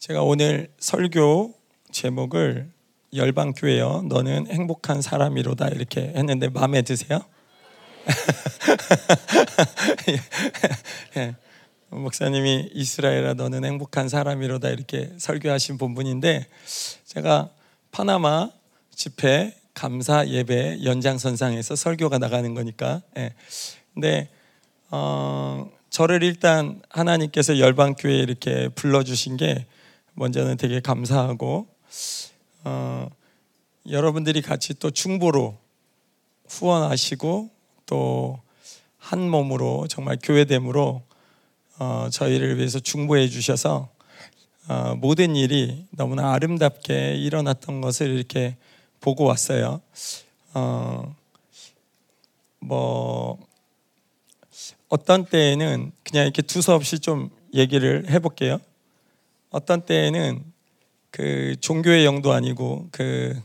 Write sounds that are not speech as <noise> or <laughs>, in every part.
제가 오늘 설교 제목을 열방교회여 너는 행복한 사람이로다 이렇게 했는데 마음에 드세요? <laughs> 예. 목사님이 이스라엘아 너는 행복한 사람이로다 이렇게 설교하신 본분인데 제가 파나마 집회 감사 예배 연장선상에서 설교가 나가는 거니까 예. 근데 어, 저를 일단 하나님께서 열방교회 이렇게 불러주신 게 먼저는 되게 감사하고 어, 여러분들이 같이 또 중보로 후원하시고 또 한 몸으로 정말 교회됨으로 어, 저희를 위해서 중보해 주셔서 어, 모든 일이 너무나 아름답게 일어났던 것을 이렇게 보고 왔어요. 어, 뭐 어떤 때에는 그냥 이렇게 두서없이 좀 얘기를 해볼게요. 어떤 때에는 그 종교의 영도 아니고 그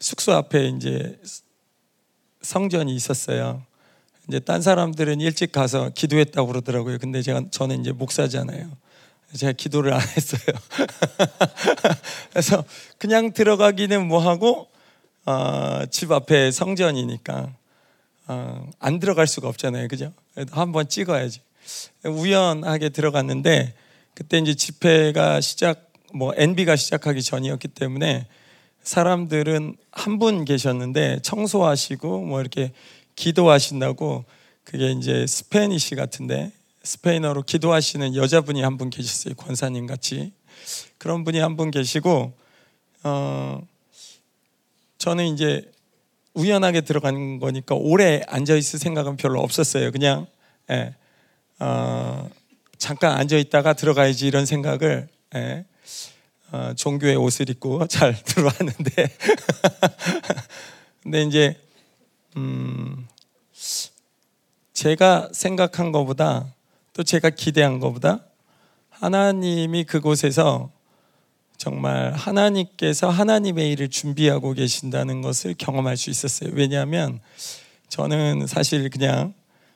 숙소 앞에 이제 성전이 있었어요. 이제 딴 사람들은 일찍 가서 기도했다고 그러더라고요. 근데 제가 저는 이제 목사잖아요. 제가 기도를 안 했어요. <laughs> 그래서 그냥 들어가기는 뭐 하고 어, 집 앞에 성전이니까 어, 안 들어갈 수가 없잖아요. 그죠? 한번 찍어야지. 우연하게 들어갔는데 그때 이제 집회가 시작 뭐 NB가 시작하기 전이었기 때문에 사람들은 한 분 계셨는데 청소하시고 뭐 이렇게 기도하신다고 그게 이제 스페니시 같은데 스페인어로 기도하시는 여자분이 한 분 계셨어요. 권사님 같이. 그런 분이 한 분 계시고 어 저는 이제 우연하게 들어간 거니까 오래 앉아 있을 생각은 별로 없었어요. 그냥 예, 어, 잠깐 앉아 있다가 들어가야지 이런 생각을 예, 어, 종교의 옷을 입고 <laughs> 잘 들어왔는데 <laughs> 근데 이제 음, 제가 생각한 것보다 또 제가 기대한 것보다 하나님이 그곳에서 정말 하나님께서 하나님의 일을 준비하고 계신다는 것을 경험할 수 있었어요. 왜냐하면 저는 사실 그냥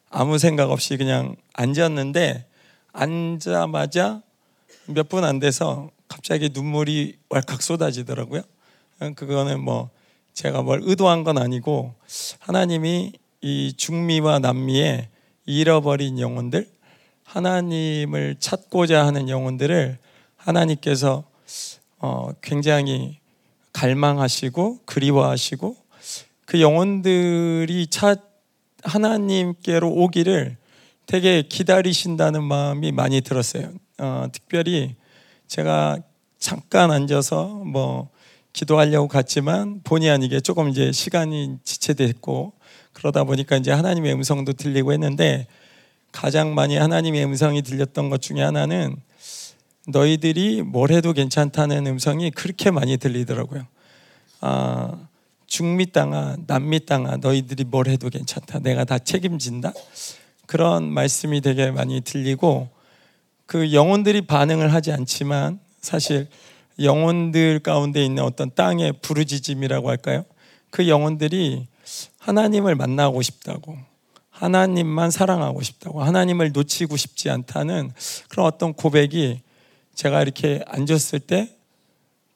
아무 생각 없이 그냥 앉았는데 앉자마자 몇 분 안 돼서 갑자기 눈물이 왈칵 쏟아지더라고요. 그거는 뭐 제가 뭘 의도한 건 아니고 하나님이 이 중미와 남미에 잃어버린 영혼들, 하나님을 찾고자 하는 영혼들을 하나님께서 어, 굉장히 갈망하시고 그리워하시고 그 영혼들이 차 하나님께로 오기를 되게 기다리신다는 마음이 많이 들었어요. 어, 특별히 제가 잠깐 앉아서 뭐 기도하려고 갔지만 본의 아니게 조금 이제 시간이 지체됐고 그러다 보니까 이제 하나님의 음성도 들리고 했는데 가장 많이 하나님의 음성이 들렸던 것 중에 하나는 너희들이 뭘 해도 괜찮다는 음성이 그렇게 많이 들리더라고요. 아, 중미 땅아, 남미 땅아, 너희들이 뭘 해도 괜찮다. 내가 다 책임진다. 그런 말씀이 되게 많이 들리고 그 영혼들이 반응을 하지 않지만 사실 영혼들 가운데 있는 어떤 땅의 부르짖음이라고 할까요? 그 영혼들이 하나님을 만나고 싶다고 하나님만 사랑하고 싶다고 하나님을 놓치고 싶지 않다는 그런 어떤 고백이 제가 이렇게 앉았을 때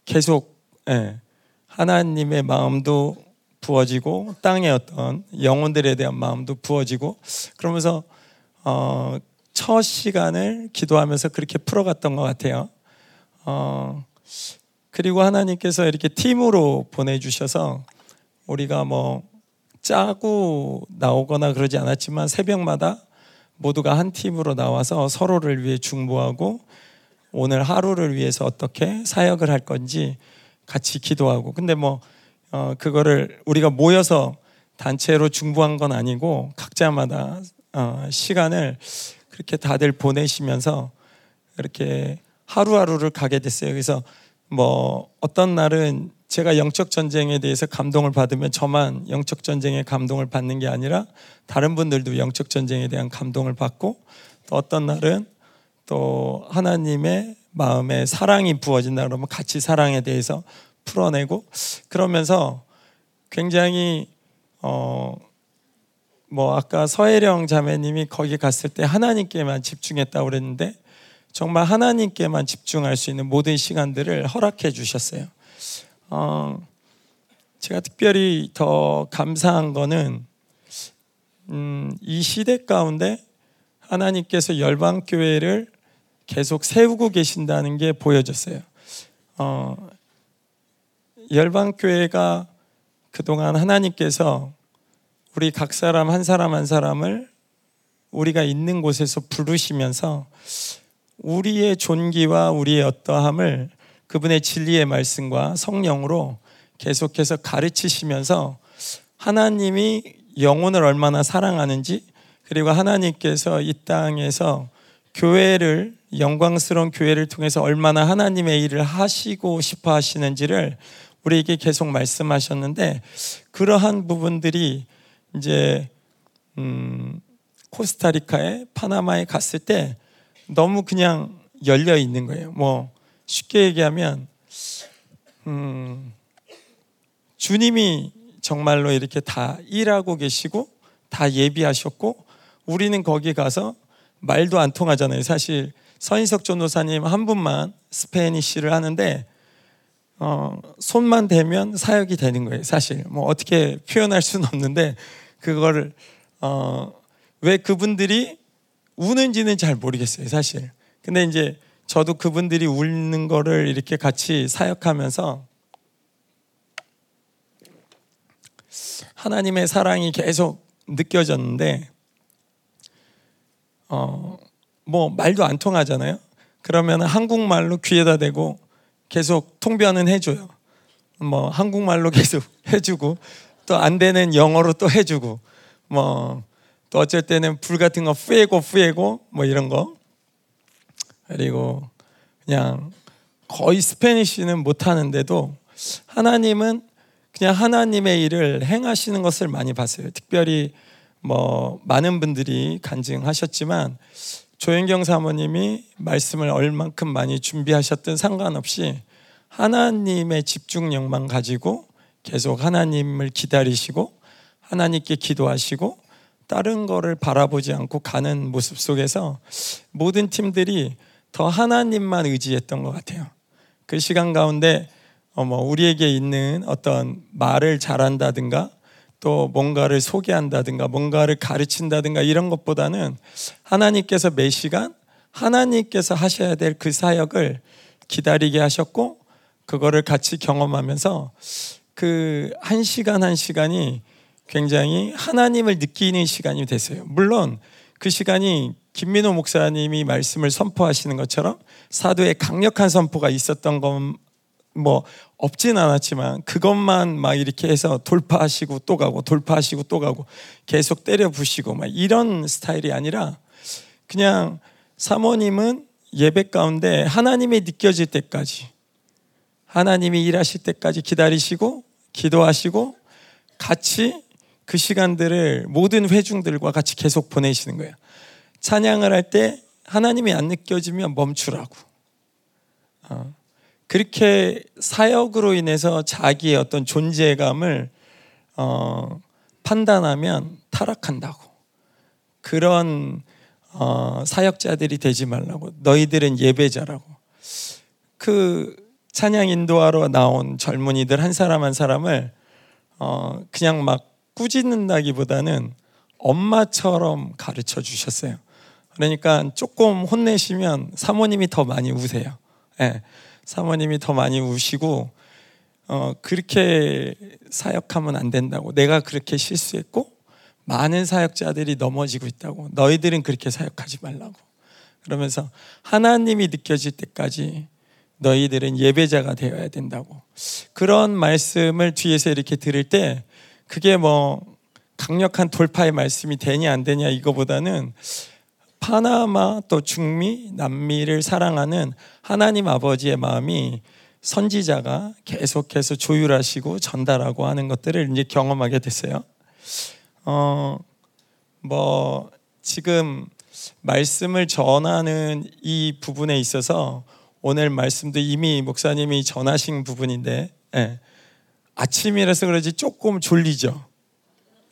계속 예, 하나님의 마음도 부어지고 땅의 어떤 영혼들에 대한 마음도 부어지고 그러면서 어, 첫 시간을 기도하면서 그렇게 풀어갔던 것 같아요. 어, 그리고 하나님께서 이렇게 팀으로 보내주셔서 우리가 뭐 짜고 나오거나 그러지 않았지만 새벽마다 모두가 한 팀으로 나와서 서로를 위해 중보하고 오늘 하루를 위해서 어떻게 사역을 할 건지 같이 기도하고 근데 뭐 어, 그거를 우리가 모여서 단체로 중보한 건 아니고 각자마다 어, 시간을 그렇게 다들 보내시면서 이렇게 하루하루를 가게 됐어요. 그래서 뭐 어떤 날은 제가 영적 전쟁에 대해서 감동을 받으면 저만 영적 전쟁에 감동을 받는 게 아니라 다른 분들도 영적 전쟁에 대한 감동을 받고 또 어떤 날은 또 하나님의 마음에 사랑이 부어진다 그러면 같이 사랑에 대해서 풀어내고 그러면서 굉장히 어 뭐 아까 서혜령 자매님이 거기 갔을 때 하나님께만 집중했다고 그랬는데 정말 하나님께만 집중할 수 있는 모든 시간들을 허락해 주셨어요. 어, 제가 특별히 더 감사한 거는 음, 이 시대 가운데 하나님께서 열방 교회를 계속 세우고 계신다는 게 보여졌어요. 어, 열방 교회가 그동안 하나님께서 우리 각 사람 한 사람 한 사람을 우리가 있는 곳에서 부르시면서 우리의 존귀와 우리의 어떠함을 그분의 진리의 말씀과 성령으로 계속해서 가르치시면서 하나님이 영혼을 얼마나 사랑하는지 그리고 하나님께서 이 땅에서 교회를 영광스러운 교회를 통해서 얼마나 하나님의 일을 하시고 싶어 하시는지를 우리에게 계속 말씀하셨는데 그러한 부분들이 이제 음 코스타리카에 파나마에 갔을 때 너무 그냥 열려 있는 거예요. 뭐 쉽게 얘기하면 음 주님이 정말로 이렇게 다 일하고 계시고 다 예비하셨고 우리는 거기 가서 말도 안 통하잖아요. 사실 서인석 전도사님 한 분만 스페니쉬를 하는데 어, 손만 대면 사역이 되는 거예요. 사실 뭐 어떻게 표현할 수는 없는데 그거를 어, 왜 그분들이 우는지는 잘 모르겠어요. 사실. 근데 이제 저도 그분들이 울는 거를 이렇게 같이 사역하면서 하나님의 사랑이 계속 느껴졌는데 어, 뭐 말도 안 통하잖아요. 그러면 한국말로 귀에다 대고 계속 통변은 해줘요. 뭐 한국말로 <laughs> 계속 해주고 또 안 되는 영어로 또 해주고 뭐 또 어쩔 때는 불 같은 거 뿌에고 뿌에고 뭐 이런 거 그리고 그냥 거의 스페니쉬는 못 하는데도 하나님은 그냥 하나님의 일을 행하시는 것을 많이 봤어요. 특별히 뭐 많은 분들이 간증하셨지만 조현경 사모님이 말씀을 얼만큼 많이 준비하셨든 상관없이 하나님의 집중력만 가지고 계속 하나님을 기다리시고 하나님께 기도하시고 다른 거를 바라보지 않고 가는 모습 속에서 모든 팀들이 더 하나님만 의지했던 것 같아요. 그 시간 가운데 우리에게 있는 어떤 말을 잘한다든가 또 뭔가를 소개한다든가 뭔가를 가르친다든가 이런 것보다는 하나님께서 매 시간 하나님께서 하셔야 될 그 사역을 기다리게 하셨고 그거를 같이 경험하면서 그 한 시간 한 시간이 굉장히 하나님을 느끼는 시간이 됐어요. 물론 그 시간이 김민호 목사님이 말씀을 선포하시는 것처럼 사도의 강력한 선포가 있었던 건 뭐 없진 않았지만 그것만 막 이렇게 해서 돌파하시고 또 가고 돌파하시고 또 가고 계속 때려 부시고 막 이런 스타일이 아니라 그냥 사모님은 예배 가운데 하나님이 느껴질 때까지 하나님이 일하실 때까지 기다리시고 기도하시고 같이 그 시간들을 모든 회중들과 같이 계속 보내시는 거예요. 찬양을 할 때 하나님이 안 느껴지면 멈추라고. 어. 그렇게 사역으로 인해서 자기의 어떤 존재감을 어, 판단하면 타락한다고. 그런 어, 사역자들이 되지 말라고. 너희들은 예배자라고. 그 찬양 인도하러 나온 젊은이들 한 사람 한 사람을 어, 그냥 막 꾸짖는다기보다는 엄마처럼 가르쳐 주셨어요. 그러니까 조금 혼내시면 사모님이 더 많이 우세요. 예. 사모님이 더 많이 우시고 어, 그렇게 사역하면 안 된다고. 내가 그렇게 실수했고 많은 사역자들이 넘어지고 있다고. 너희들은 그렇게 사역하지 말라고. 그러면서 하나님이 느껴질 때까지 너희들은 예배자가 되어야 된다고. 그런 말씀을 뒤에서 이렇게 들을 때 그게 뭐 강력한 돌파의 말씀이 되냐 안 되냐 이거보다는 파나마 또 중미 남미를 사랑하는 하나님 아버지의 마음이 선지자가 계속해서 조율하시고 전달하고 하는 것들을 이제 경험하게 됐어요. 어, 뭐 지금 말씀을 전하는 이 부분에 있어서 오늘 말씀도 이미 목사님이 전하신 부분인데 예, 아침이라서 그러지 조금 졸리죠.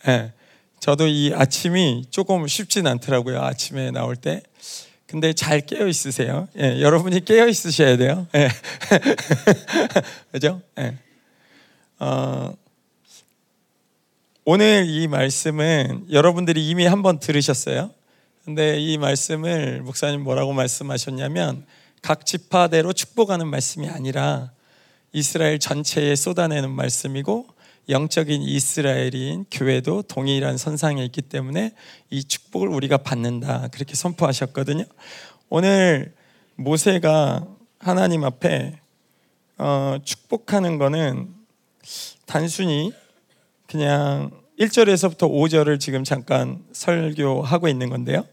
예, 저도 이 아침이 조금 쉽진 않더라고요. 아침에 나올 때. 근데 잘 깨어 있으세요. 예, 여러분이 깨어 있으셔야 돼요. 예. <laughs> 그죠? 예. 어, 오늘 이 말씀은 여러분들이 이미 한번 들으셨어요. 근데 이 말씀을 목사님 뭐라고 말씀하셨냐면 각 지파대로 축복하는 말씀이 아니라 이스라엘 전체에 쏟아내는 말씀이고 영적인 이스라엘인 교회도 동일한 선상에 있기 때문에 이 축복을 우리가 받는다 그렇게 선포하셨거든요. 오늘 모세가 하나님 앞에 어, 축복하는 거는 단순히 그냥 1절에서부터 5절을 지금 잠깐 설교하고 있는 건데요.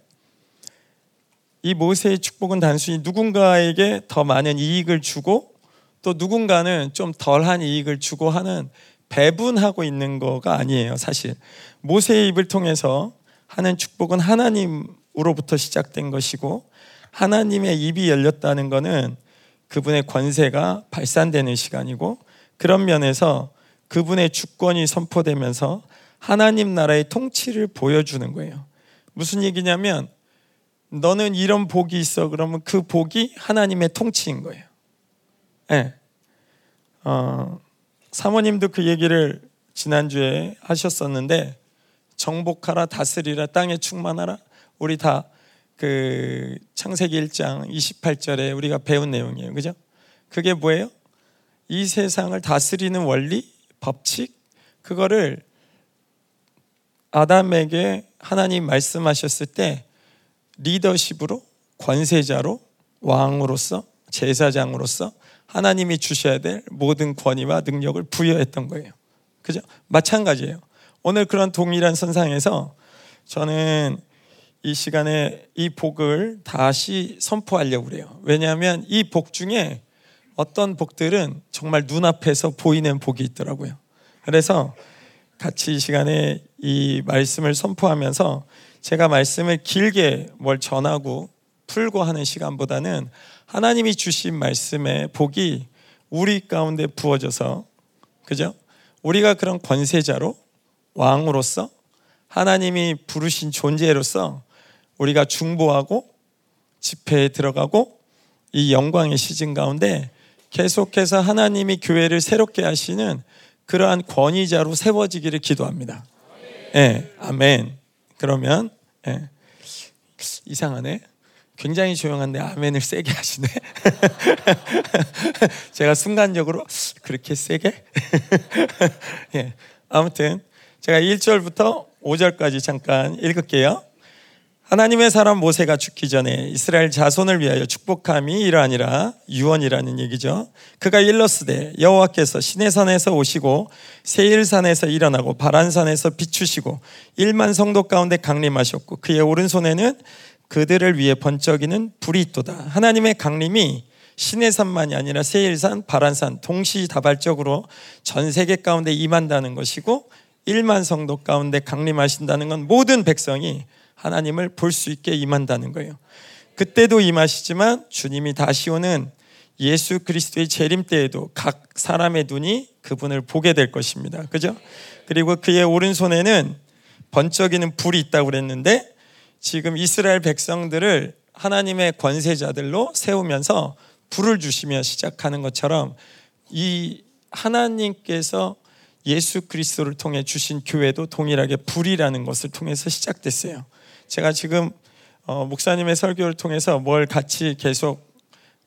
이 모세의 축복은 단순히 누군가에게 더 많은 이익을 주고 또 누군가는 좀 덜한 이익을 주고 하는 배분하고 있는 거가 아니에요, 사실. 모세의 입을 통해서 하는 축복은 하나님으로부터 시작된 것이고 하나님의 입이 열렸다는 것은 그분의 권세가 발산되는 시간이고 그런 면에서 그분의 주권이 선포되면서 하나님 나라의 통치를 보여주는 거예요. 무슨 얘기냐면 너는 이런 복이 있어 그러면 그 복이 하나님의 통치인 거예요. 네. 어, 사모님도 그 얘기를 지난주에 하셨었는데 정복하라 다스리라 땅에 충만하라 우리 다 그 창세기 1장 28절에 우리가 배운 내용이에요. 그죠? 그게 뭐예요? 이 세상을 다스리는 원리, 법칙 그거를 아담에게 하나님 말씀하셨을 때 리더십으로 권세자로 왕으로서 제사장으로서 하나님이 주셔야 될 모든 권위와 능력을 부여했던 거예요. 그죠? 마찬가지예요. 오늘 그런 동일한 선상에서 저는 이 시간에 이 복을 다시 선포하려고 그래요. 왜냐하면 이 복 중에 어떤 복들은 정말 눈앞에서 보이는 복이 있더라고요. 그래서 같이 이 시간에 이 말씀을 선포하면서 제가 말씀을 길게 뭘 전하고 풀고 하는 시간보다는 하나님이 주신 말씀의 복이 우리 가운데 부어져서 그죠? 우리가 그런 권세자로 왕으로서 하나님이 부르신 존재로서 우리가 중보하고 집회에 들어가고 이 영광의 시즌 가운데 계속해서 하나님이 교회를 새롭게 하시는 그러한 권위자로 세워지기를 기도합니다. 예, 네, 아멘. 그러면 예. 이상하네. 굉장히 조용한데 아멘을 세게 하시네. <laughs> 제가 순간적으로 그렇게 세게? <laughs> 예. 아무튼 제가 1절부터 5절까지 잠깐 읽을게요. 하나님의 사람 모세가 죽기 전에 이스라엘 자손을 위하여 축복함이 이러하니라 유언이라는 얘기죠. 그가 일러스되 여호와께서 시내산에서 오시고 세일산에서 일어나고 바란산에서 비추시고 일만 성도 가운데 강림하셨고 그의 오른손에는 그들을 위해 번쩍이는 불이 있도다. 하나님의 강림이 시내산만이 아니라 세일산, 바란산 동시다발적으로 전 세계 가운데 임한다는 것이고 일만 성도 가운데 강림하신다는 건 모든 백성이 하나님을 볼 수 있게 임한다는 거예요. 그때도 임하시지만 주님이 다시 오는 예수 그리스도의 재림 때에도 각 사람의 눈이 그분을 보게 될 것입니다. 그죠? 그리고 그의 오른손에는 번쩍이는 불이 있다고 그랬는데 지금 이스라엘 백성들을 하나님의 권세자들로 세우면서 불을 주시며 시작하는 것처럼 이 하나님께서 예수 그리스도를 통해 주신 교회도 동일하게 불이라는 것을 통해서 시작됐어요. 제가 지금 어, 목사님의 설교를 통해서 뭘 같이 계속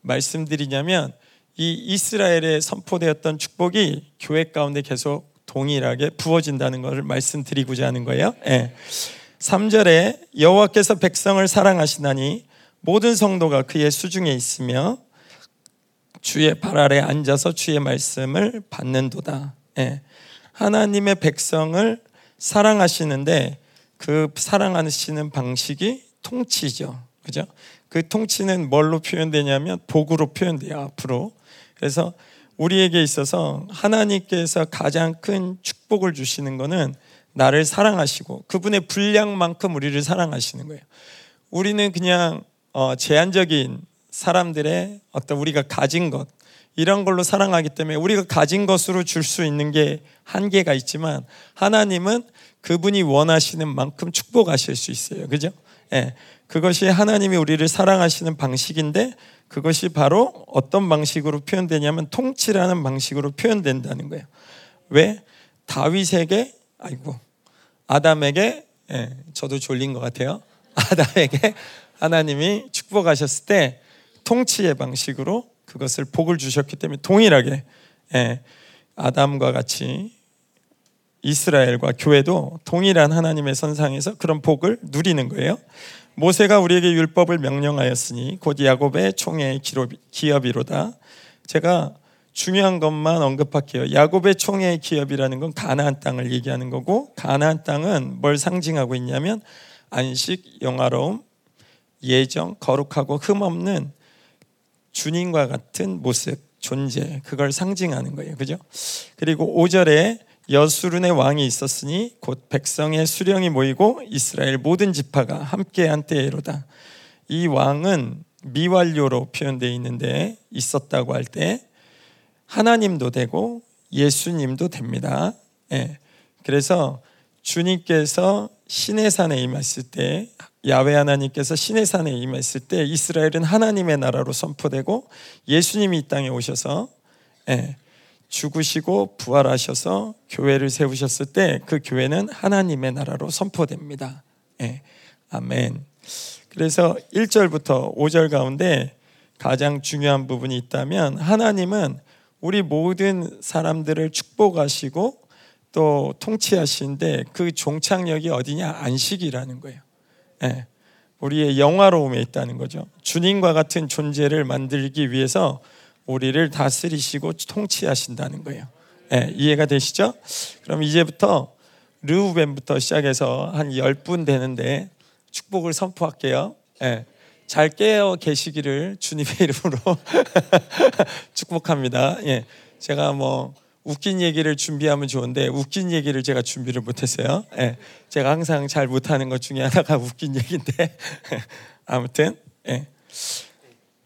말씀드리냐면 이 이스라엘에 선포되었던 축복이 교회 가운데 계속 동일하게 부어진다는 것을 말씀드리고자 하는 거예요. 네. 3절에 여호와께서 백성을 사랑하시나니 모든 성도가 그의 수중에 있으며 주의 발 아래 앉아서 주의 말씀을 받는도다. 네. 하나님의 백성을 사랑하시는데 그 사랑하시는 방식이 통치죠. 그죠? 그 통치는 뭘로 표현되냐면 복으로 표현돼요, 앞으로. 그래서 우리에게 있어서 하나님께서 가장 큰 축복을 주시는 것은 나를 사랑하시고 그분의 분량만큼 우리를 사랑하시는 거예요. 우리는 그냥 어, 제한적인 사람들의 어떤 우리가 가진 것 이런 걸로 사랑하기 때문에 우리가 가진 것으로 줄 수 있는 게 한계가 있지만 하나님은 그분이 원하시는 만큼 축복하실 수 있어요. 그죠? 예. 그것이 하나님이 우리를 사랑하시는 방식인데 그것이 바로 어떤 방식으로 표현되냐면 통치라는 방식으로 표현된다는 거예요. 왜? 다윗에게 아이고 아담에게 예, 저도 졸린 것 같아요. <laughs> 아담에게 하나님이 축복하셨을 때 통치의 방식으로 그것을 복을 주셨기 때문에 동일하게 예, 아담과 같이 이스라엘과 교회도 동일한 하나님의 선상에서 그런 복을 누리는 거예요. 모세가 우리에게 율법을 명령하였으니 곧 야곱의 총회의 기업이로다. 제가 중요한 것만 언급할게요. 야곱의 총회의 기업이라는 건 가나안 땅을 얘기하는 거고 가나안 땅은 뭘 상징하고 있냐면 안식, 영화로움, 예정, 거룩하고 흠없는 주님과 같은 모습, 존재 그걸 상징하는 거예요. 그죠? 그리고 5절에 여수룬의 왕이 있었으니 곧 백성의 수령이 모이고 이스라엘 모든 지파가 함께한 때로다. 이 왕은 미완료로 표현되어 있는데 있었다고 할 때 하나님도 되고 예수님도 됩니다. 예. 그래서 주님께서 신의 산에 임했을 때 야외 하나님께서 신의 산에 임했을 때 이스라엘은 하나님의 나라로 선포되고 예수님이 이 땅에 오셔서 예, 죽으시고 부활하셔서 교회를 세우셨을 때 그 교회는 하나님의 나라로 선포됩니다. 예. 아멘. 그래서 1절부터 5절 가운데 가장 중요한 부분이 있다면 하나님은 우리 모든 사람들을 축복하시고 또 통치하시는데 그 종착역이 어디냐? 안식이라는 거예요. 예. 우리의 영화로움에 있다는 거죠. 주님과 같은 존재를 만들기 위해서 우리를 다스리시고 통치하신다는 거예요. 예, 이해가 되시죠? 그럼 이제부터 르우벤부터 시작해서 한 10분 되는데 축복을 선포할게요. 예, 잘 깨어 계시기를 주님의 <laughs> 이름으로 <laughs> 축복합니다. 예, 제가 뭐 웃긴 얘기를 준비하면 좋은데 웃긴 얘기를 제가 준비를 못했어요. 예, 제가 항상 잘 못하는 것 중에 하나가 <laughs> 웃긴 얘기인데 아무튼 예.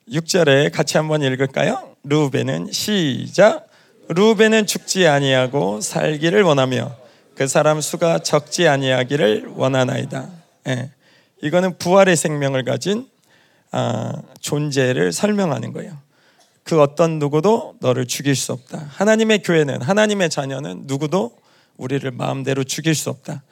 6절에 같이 한번 읽을까요? 루벤은 시작 루벤은 죽지 아니하고 살기를 원하며 그 사람 수가 적지 아니하기를 원하나이다. 예. 이거는 부활의 생명을 가진 아, 존재를 설명하는 거예요. 그 어떤 누구도 너를 죽일 수 없다. 하나님의 교회는 하나님의 자녀는 누구도 우리를 마음대로 죽일 수 없다.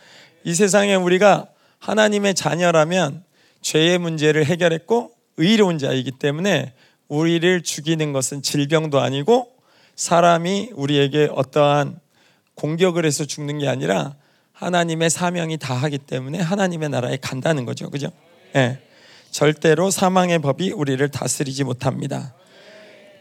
이 세상에 우리가 하나님의 자녀라면 죄의 문제를 해결했고 의로운 자이기 때문에 우리를 죽이는 것은 질병도 아니고 사람이 우리에게 어떠한 공격을 해서 죽는 게 아니라 하나님의 사명이 다하기 때문에 하나님의 나라에 간다는 거죠. 그죠? 예. 네. 절대로 사망의 법이 우리를 다스리지 못합니다.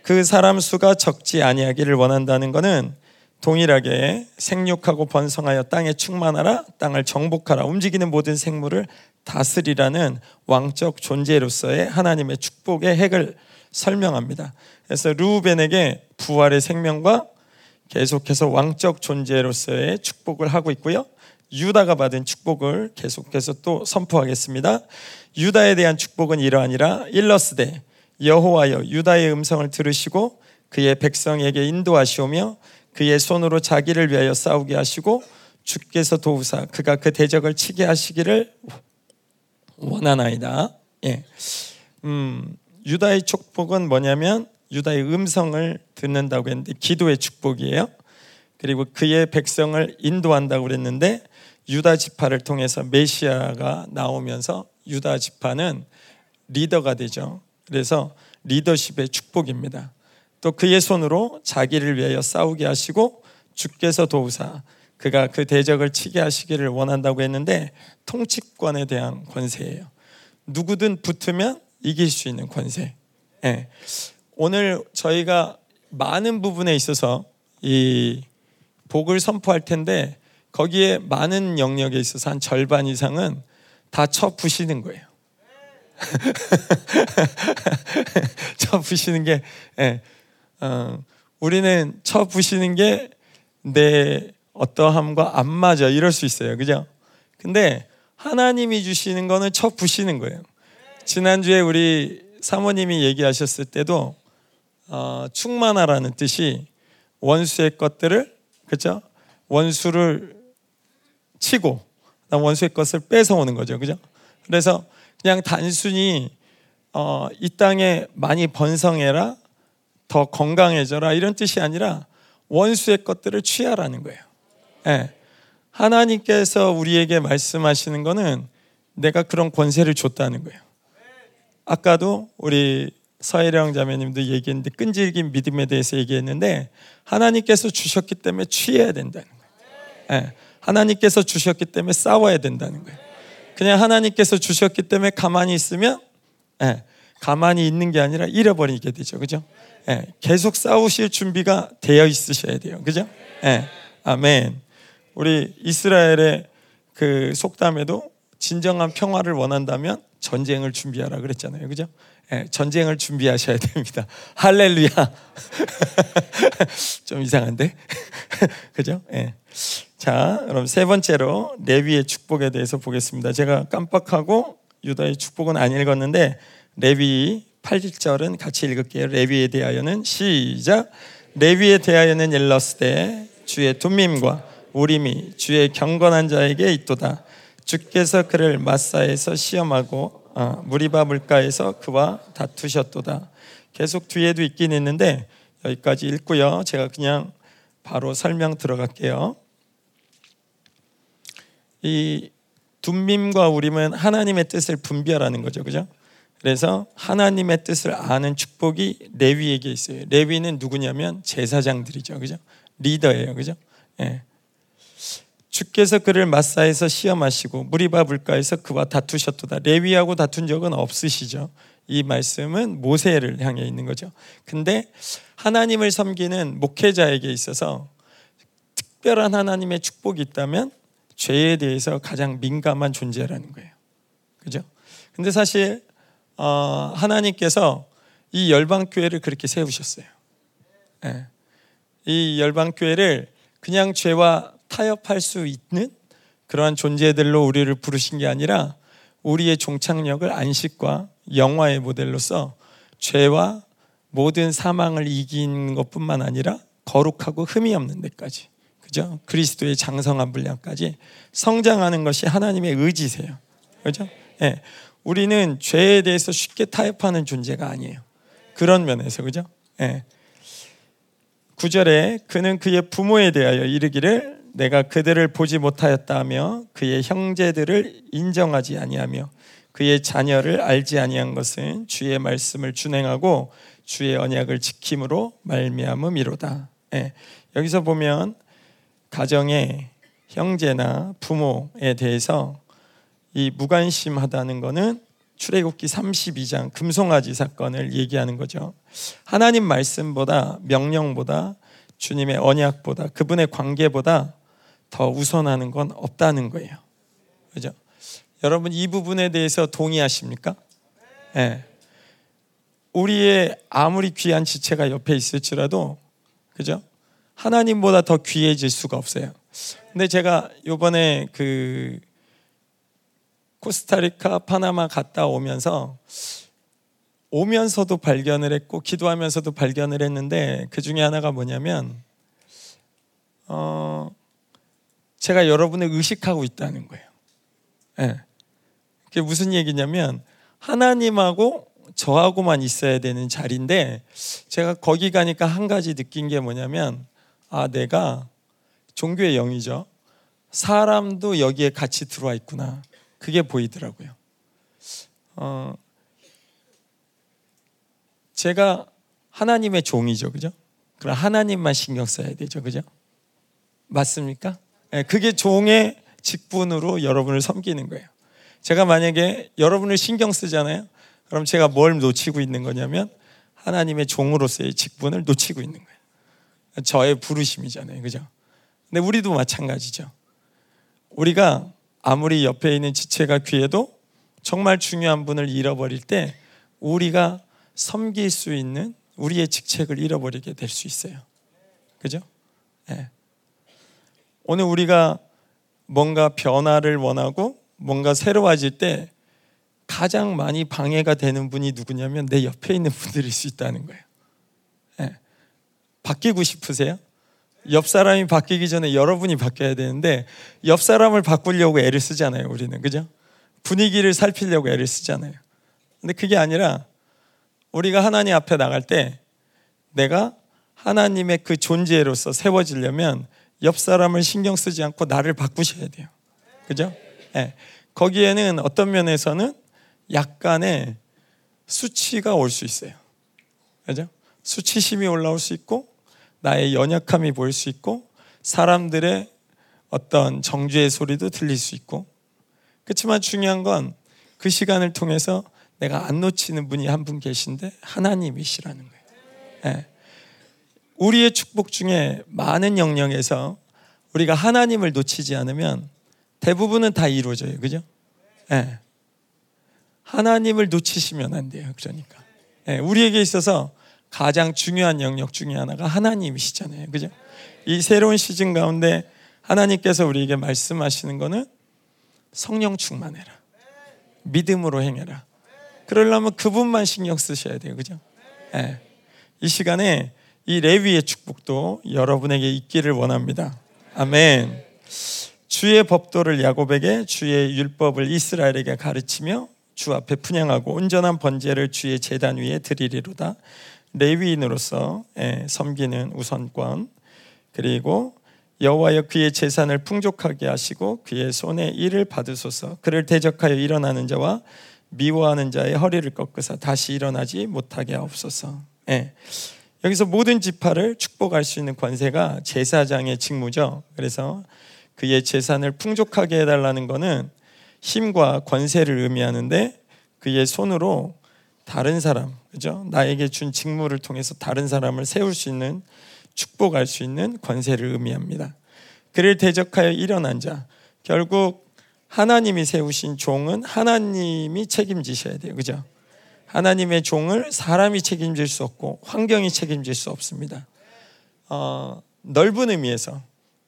그 사람 수가 적지 아니하기를 원한다는 것은 동일하게 생육하고 번성하여 땅에 충만하라 땅을 정복하라 움직이는 모든 생물을 다스리라는 왕적 존재로서의 하나님의 축복의 핵을 설명합니다. 그래서 루벤에게 부활의 생명과 계속해서 왕적 존재로서의 축복을 하고 있고요. 유다가 받은 축복을 계속해서 또 선포하겠습니다. 유다에 대한 축복은 이러하니라 일러스되 여호와여 유다의 음성을 들으시고 그의 백성에게 인도하시오며 그의 손으로 자기를 위하여 싸우게 하시고 주께서 도우사 그가 그 대적을 치게 하시기를 원하나이다. 예. 음, 유다의 축복은 뭐냐면 유다의 음성을 듣는다고 했는데 기도의 축복이에요. 그리고 그의 백성을 인도한다고 그랬는데 유다 지파를 통해서 메시아가 나오면서 유다 지파는 리더가 되죠. 그래서 리더십의 축복입니다. 또 그의 손으로 자기를 위하여 싸우게 하시고 주께서 도우사 그가 그 대적을 치게 하시기를 원한다고 했는데 통치권에 대한 권세예요. 누구든 붙으면 이길 수 있는 권세. 네. 오늘 저희가 많은 부분에 있어서 이 복을 선포할 텐데 거기에 많은 영역에 있어서 한 절반 이상은 다 쳐부시는 거예요. <laughs> 쳐부시는 게 예. 어, 우리는 쳐부시는 게 내 어떠함과 안 맞아 이럴 수 있어요. 그죠? 근데 하나님이 주시는 거는 쳐부시는 거예요. 지난주에 우리 사모님이 얘기하셨을 때도 어, 충만하라는 뜻이 원수의 것들을 그죠? 원수를 치고 원수의 것을 뺏어오는 거죠. 그죠? 그래서 그냥 단순히 어, 이 땅에 많이 번성해라, 더 건강해져라 이런 뜻이 아니라 원수의 것들을 취하라는 거예요. 예. 하나님께서 우리에게 말씀하시는 거는 내가 그런 권세를 줬다는 거예요. 아까도 우리 서혜령 자매님도 얘기했는데 끈질긴 믿음에 대해서 얘기했는데 하나님께서 주셨기 때문에 취해야 된다는 거예요. 예. 하나님께서 주셨기 때문에 싸워야 된다는 거예요. 그냥 하나님께서 주셨기 때문에 가만히 있으면 예, 가만히 있는 게 아니라 잃어버리게 되죠. 그죠? 예, 계속 싸우실 준비가 되어 있으셔야 돼요. 그죠? 예, 아멘. 우리 이스라엘의 그 속담에도 진정한 평화를 원한다면 전쟁을 준비하라 그랬잖아요. 그죠? 예, 전쟁을 준비하셔야 됩니다. <laughs> 할렐루야. <laughs> 좀 이상한데? <laughs> 그죠? 예. 자, 그럼 세 번째로 레위의 축복에 대해서 보겠습니다. 제가 깜빡하고 유다의 축복은 안 읽었는데 레위 8절은 같이 읽을게요. 레위에 대하여는 시작. 레위에 대하여는 일렀을 주의 둠밈과 우림이 주의 경건한 자에게 있도다. 주께서 그를 마사에서 시험하고 어, 무리바 물가에서 그와 다투셨도다. 계속 뒤에도 있긴 있는데 여기까지 읽고요. 제가 그냥 바로 설명 들어갈게요. 이 둠밈과 우림은 하나님의 뜻을 분별하는 거죠. 그죠? 그래서 하나님의 뜻을 아는 축복이 레위에게 있어요. 레위는 누구냐면 제사장들이죠. 그죠? 리더예요. 그죠? 예. 주께서 그를 마사에서 시험하시고 무리바 불가에서 그와 다투셨도다. 레위하고 다툰 적은 없으시죠. 이 말씀은 모세를 향해 있는 거죠. 근데 하나님을 섬기는 목회자에게 있어서 특별한 하나님의 축복이 있다면 죄에 대해서 가장 민감한 존재라는 거예요. 그죠? 근데 사실 어, 하나님께서 이 열방 교회를 그렇게 세우셨어요. 네. 이 열방 교회를 그냥 죄와 타협할 수 있는 그러한 존재들로 우리를 부르신 게 아니라 우리의 종착역을 안식과 영화의 모델로서 죄와 모든 사망을 이긴 것뿐만 아니라 거룩하고 흠이 없는 데까지 그죠? 그리스도의 장성한 분량까지 성장하는 것이 하나님의 의지세요. 그죠? 예. 우리는 죄에 대해서 쉽게 타협하는 존재가 아니에요. 그런 면에서 그죠? 예. 9절에 그는 그의 부모에 대하여 이르기를 내가 그들을 보지 못하였다며 그의 형제들을 인정하지 아니하며 그의 자녀를 알지 아니한 것은 주의 말씀을 준행하고 주의 언약을 지킴으로 말미암음이로다. 예. 여기서 보면 가정의 형제나 부모에 대해서 이 무관심하다는 것은 출애굽기 32장 금송아지 사건을 얘기하는 거죠. 하나님 말씀보다 명령보다 주님의 언약보다 그분의 관계보다 더 우선하는 건 없다는 거예요. 그죠? 여러분 이 부분에 대해서 동의하십니까? 예. 네. 우리의 아무리 귀한 지체가 옆에 있을지라도 그죠? 하나님보다 더 귀해질 수가 없어요. 근데 제가 요번에 그 코스타리카, 파나마 갔다 오면서 오면서도 발견을 했고 기도하면서도 발견을 했는데 그 중에 하나가 뭐냐면 어 제가 여러분을 의식하고 있다는 거예요. 예. 네. 그게 무슨 얘기냐면 하나님하고 저하고만 있어야 되는 자리인데 제가 거기 가니까 한 가지 느낀 게 뭐냐면 아 내가 종교의 영이죠. 사람도 여기에 같이 들어와 있구나. 그게 보이더라고요. 어, 제가 하나님의 종이죠, 그죠? 그럼 하나님만 신경 써야 되죠, 그죠? 맞습니까? 네, 그게 종의 직분으로 여러분을 섬기는 거예요. 제가 만약에 여러분을 신경 쓰잖아요. 그럼 제가 뭘 놓치고 있는 거냐면 하나님의 종으로서의 직분을 놓치고 있는 거예요. 저의 부르심이잖아요. 그죠? 근데 우리도 마찬가지죠. 우리가 아무리 옆에 있는 지체가 귀해도 정말 중요한 분을 잃어버릴 때 우리가 섬길 수 있는 우리의 직책을 잃어버리게 될 수 있어요. 그죠? 네. 오늘 우리가 뭔가 변화를 원하고 뭔가 새로워질 때 가장 많이 방해가 되는 분이 누구냐면 내 옆에 있는 분들일 수 있다는 거예요. 네. 바뀌고 싶으세요? 옆 사람이 바뀌기 전에 여러분이 바뀌어야 되는데 옆 사람을 바꾸려고 애를 쓰잖아요, 우리는. 그죠? 분위기를 살피려고 애를 쓰잖아요. 근데 그게 아니라 우리가 하나님 앞에 나갈 때 내가 하나님의 그 존재로서 세워지려면 옆 사람을 신경 쓰지 않고 나를 바꾸셔야 돼요. 그죠? 네. 거기에는 어떤 면에서는 약간의 수치가 올 수 있어요. 그죠? 수치심이 올라올 수 있고 나의 연약함이 보일 수 있고 사람들의 어떤 정죄의 소리도 들릴 수 있고 그렇지만 중요한 건 그 시간을 통해서 내가 안 놓치는 분이 한 분 계신데 하나님이시라는 거예요. 네. 우리의 축복 중에 많은 영역에서 우리가 하나님을 놓치지 않으면 대부분은 다 이루어져요. 그죠? 네. 하나님을 놓치시면 안 돼요. 그러니까. 네. 우리에게 있어서 가장 중요한 영역 중에 하나가 하나님이시잖아요. 그죠? 이 새로운 시즌 가운데 하나님께서 우리에게 말씀하시는 거는 성령 충만해라. 믿음으로 행해라. 그러려면 그분만 신경 쓰셔야 돼요. 그죠? 네. 이 시간에 이 레위의 축복도 여러분에게 있기를 원합니다. 아멘. 주의 법도를 야곱에게 주의 율법을 이스라엘에게 가르치며 주 앞에 분양하고 온전한 번제를 주의 제단 위에 드리리로다. 레위인으로서 예, 섬기는 우선권 그리고 여호와여 그의 재산을 풍족하게 하시고 그의 손에 일을 받으소서 그를 대적하여 일어나는 자와 미워하는 자의 허리를 꺾으사 다시 일어나지 못하게 하옵소서. 예. 여기서 모든 지파를 축복할 수 있는 권세가 제사장의 직무죠. 그래서 그의 재산을 풍족하게 해달라는 것은 힘과 권세를 의미하는데 그의 손으로 다른 사람, 그죠? 나에게 준 직무를 통해서 다른 사람을 세울 수 있는 축복할 수 있는 권세를 의미합니다. 그를 대적하여 일어난 자, 결국 하나님이 세우신 종은 하나님이 책임지셔야 돼요. 그죠? 하나님의 종을 사람이 책임질 수 없고 환경이 책임질 수 없습니다. 어, 넓은 의미에서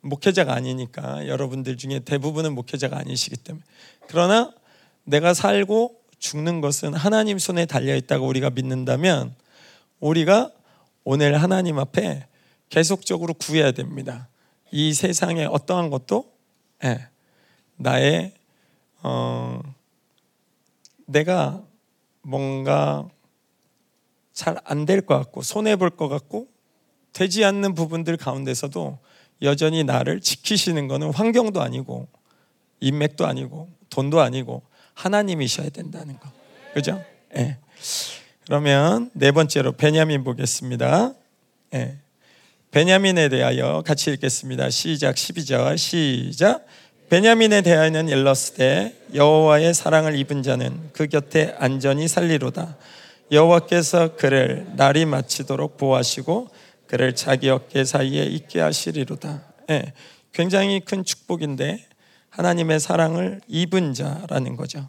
목회자가 아니니까 여러분들 중에 대부분은 목회자가 아니시기 때문에 그러나 내가 살고 죽는 것은 하나님 손에 달려 있다고 우리가 믿는다면 우리가 오늘 하나님 앞에 계속적으로 구해야 됩니다. 이 세상에 어떠한 것도 예, 나의 어, 내가 뭔가 잘 안 될 것 같고 손해 볼 것 같고 되지 않는 부분들 가운데서도 여전히 나를 지키시는 것은 환경도 아니고 인맥도 아니고 돈도 아니고 하나님이셔야 된다는 거. 그죠? 예. 네. 그러면 네 번째로 베냐민 보겠습니다. 예. 네. 베냐민에 대하여 같이 읽겠습니다. 시작 12절 시작 베냐민에 대하여는 일렀으되 여호와의 사랑을 입은 자는 그 곁에 안전히 살리로다. 여호와께서 그를 날이 마치도록 보호하시고 그를 자기 어깨 사이에 있게 하시리로다. 예, 굉장히 큰 축복인데 하나님의 사랑을 입은 자라는 거죠.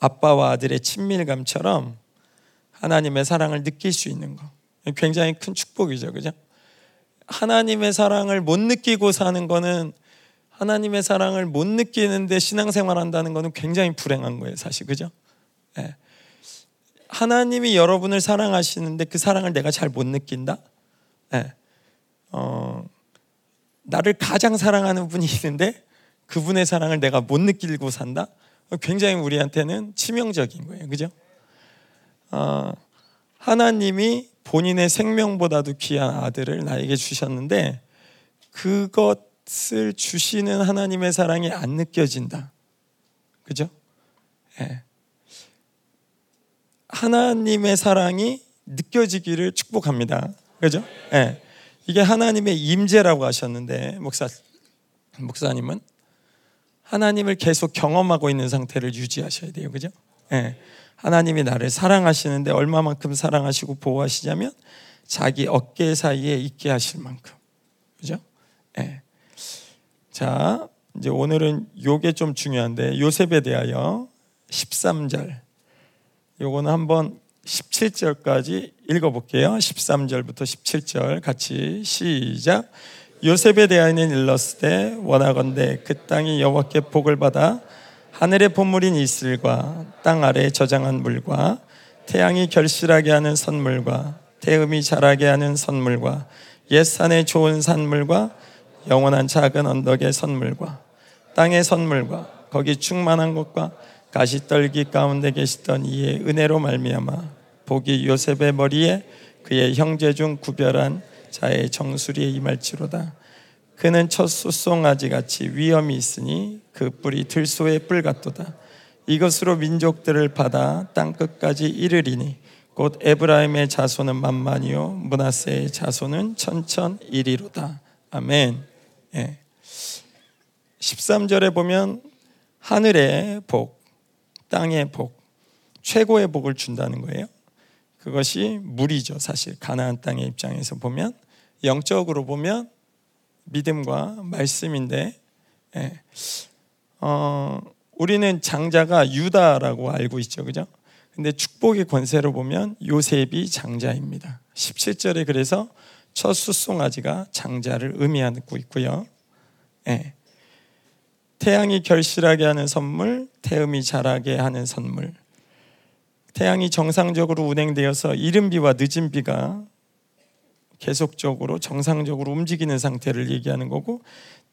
아빠와 아들의 친밀감처럼 하나님의 사랑을 느낄 수 있는 거. 굉장히 큰 축복이죠. 그죠? 하나님의 사랑을 못 느끼고 사는 거는 하나님의 사랑을 못 느끼는데 신앙생활 한다는 것은 굉장히 불행한 거예요, 사실. 그죠? 네. 하나님이 여러분을 사랑하시는데 그 사랑을 내가 잘 못 느낀다? 네. 어, 나를 가장 사랑하는 분이 있는데 그분의 사랑을 내가 못 느끼고 산다? 굉장히 우리한테는 치명적인 거예요. 그죠? 어, 하나님이 본인의 생명보다도 귀한 아들을 나에게 주셨는데 그것 것을 주시는 하나님의 사랑이 안 느껴진다. 그죠? 예. 하나님의 사랑이 느껴지기를 축복합니다. 그죠? 예. 이게 하나님의 임재라고 하셨는데 목사 목사님은 하나님을 계속 경험하고 있는 상태를 유지하셔야 돼요. 그죠? 예. 하나님이 나를 사랑하시는데 얼마만큼 사랑하시고 보호하시냐면 자기 어깨 사이에 있게 하실 만큼. 그죠? 예. 자, 이제 오늘은 요게 좀 중요한데 요셉에 대하여 13절. 요거는 한번 17절까지 읽어 볼게요. 13절부터 17절 같이 시작. 요셉에 대하여는 일렀을 원하건대 그 땅이 여호와께 복을 받아 하늘의 보물인 이슬과 땅 아래 저장한 물과 태양이 결실하게 하는 선물과 태음이 자라게 하는 선물과 옛산의 좋은 산물과 영원한 작은 언덕의 선물과 땅의 선물과 거기 충만한 것과 가시떨기 가운데 계시던 이의 은혜로 말미암아 복이 요셉의 머리에 그의 형제 중 구별한 자의 정수리에 임할지로다. 그는 첫 숫송아지 같이 위엄이 있으니 그 뿔이 들소의 뿔 같도다. 이것으로 민족들을 받아 땅 끝까지 이르리니 곧 에브라임의 자손은 만만이요 문하세의 자손은 천천이리로다. 아멘. 예. 13절에 보면 하늘의 복, 땅의 복, 최고의 복을 준다는 거예요. 그것이 물이죠, 사실. 가나안 땅의 입장에서 보면 영적으로 보면 믿음과 말씀인데 예. 어, 우리는 장자가 유다라고 알고 있죠. 그죠? 근데 축복의 권세로 보면 요셉이 장자입니다. 17절에 그래서 첫 숫송아지가 장자를 의미하고 있고요. 예. 태양이 결실하게 하는 선물, 태음이 자라게 하는 선물. 태양이 정상적으로 운행되어서 이른 비와 늦은 비가 계속적으로 정상적으로 움직이는 상태를 얘기하는 거고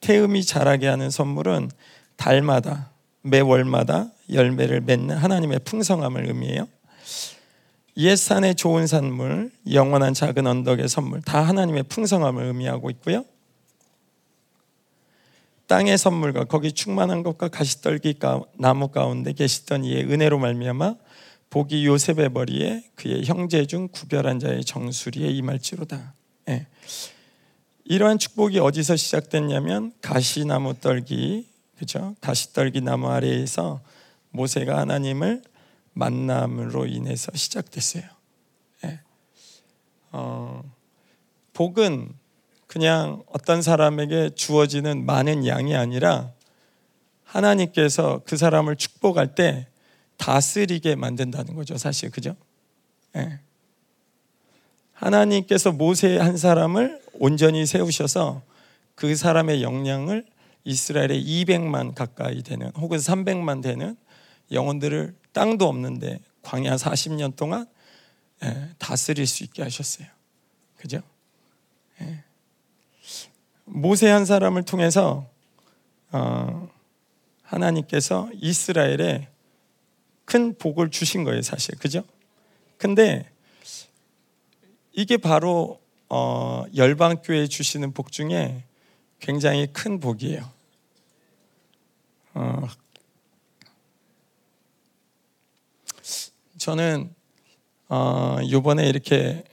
태음이 자라게 하는 선물은 달마다 매월마다 열매를 맺는 하나님의 풍성함을 의미해요. 옛산의 좋은 산물, 영원한 작은 언덕의 선물 다 하나님의 풍성함을 의미하고 있고요. 땅의 선물과 거기 충만한 것과 가시떨기 나무 가운데 계시던 이의 은혜로 말미암아 복이 요셉의 머리에 그의 형제 중 구별한 자의 정수리에 임할지로다. 예. 이러한 축복이 어디서 시작됐냐면 가시나무 떨기 그죠? 가시떨기 나무 아래에서 모세가 하나님을 만남으로 인해서 시작됐어요. 예. 어, 복은 그냥 어떤 사람에게 주어지는 많은 양이 아니라 하나님께서 그 사람을 축복할 때 다스리게 만든다는 거죠, 사실 그죠? 예. 하나님께서 모세 한 사람을 온전히 세우셔서 그 사람의 역량을 이스라엘의 200만 가까이 되는 혹은 300만 되는 영혼들을 땅도 없는데 광야 40년 동안 예, 다스릴 수 있게 하셨어요. 그죠? 예. 모세 한 사람을 통해서 어, 하나님께서 이스라엘에 큰 복을 주신 거예요, 사실. 그죠? 근데 이게 바로 어, 열방교회 주시는 복 중에 굉장히 큰 복이에요. 어, 저는 어, 이번에 이렇게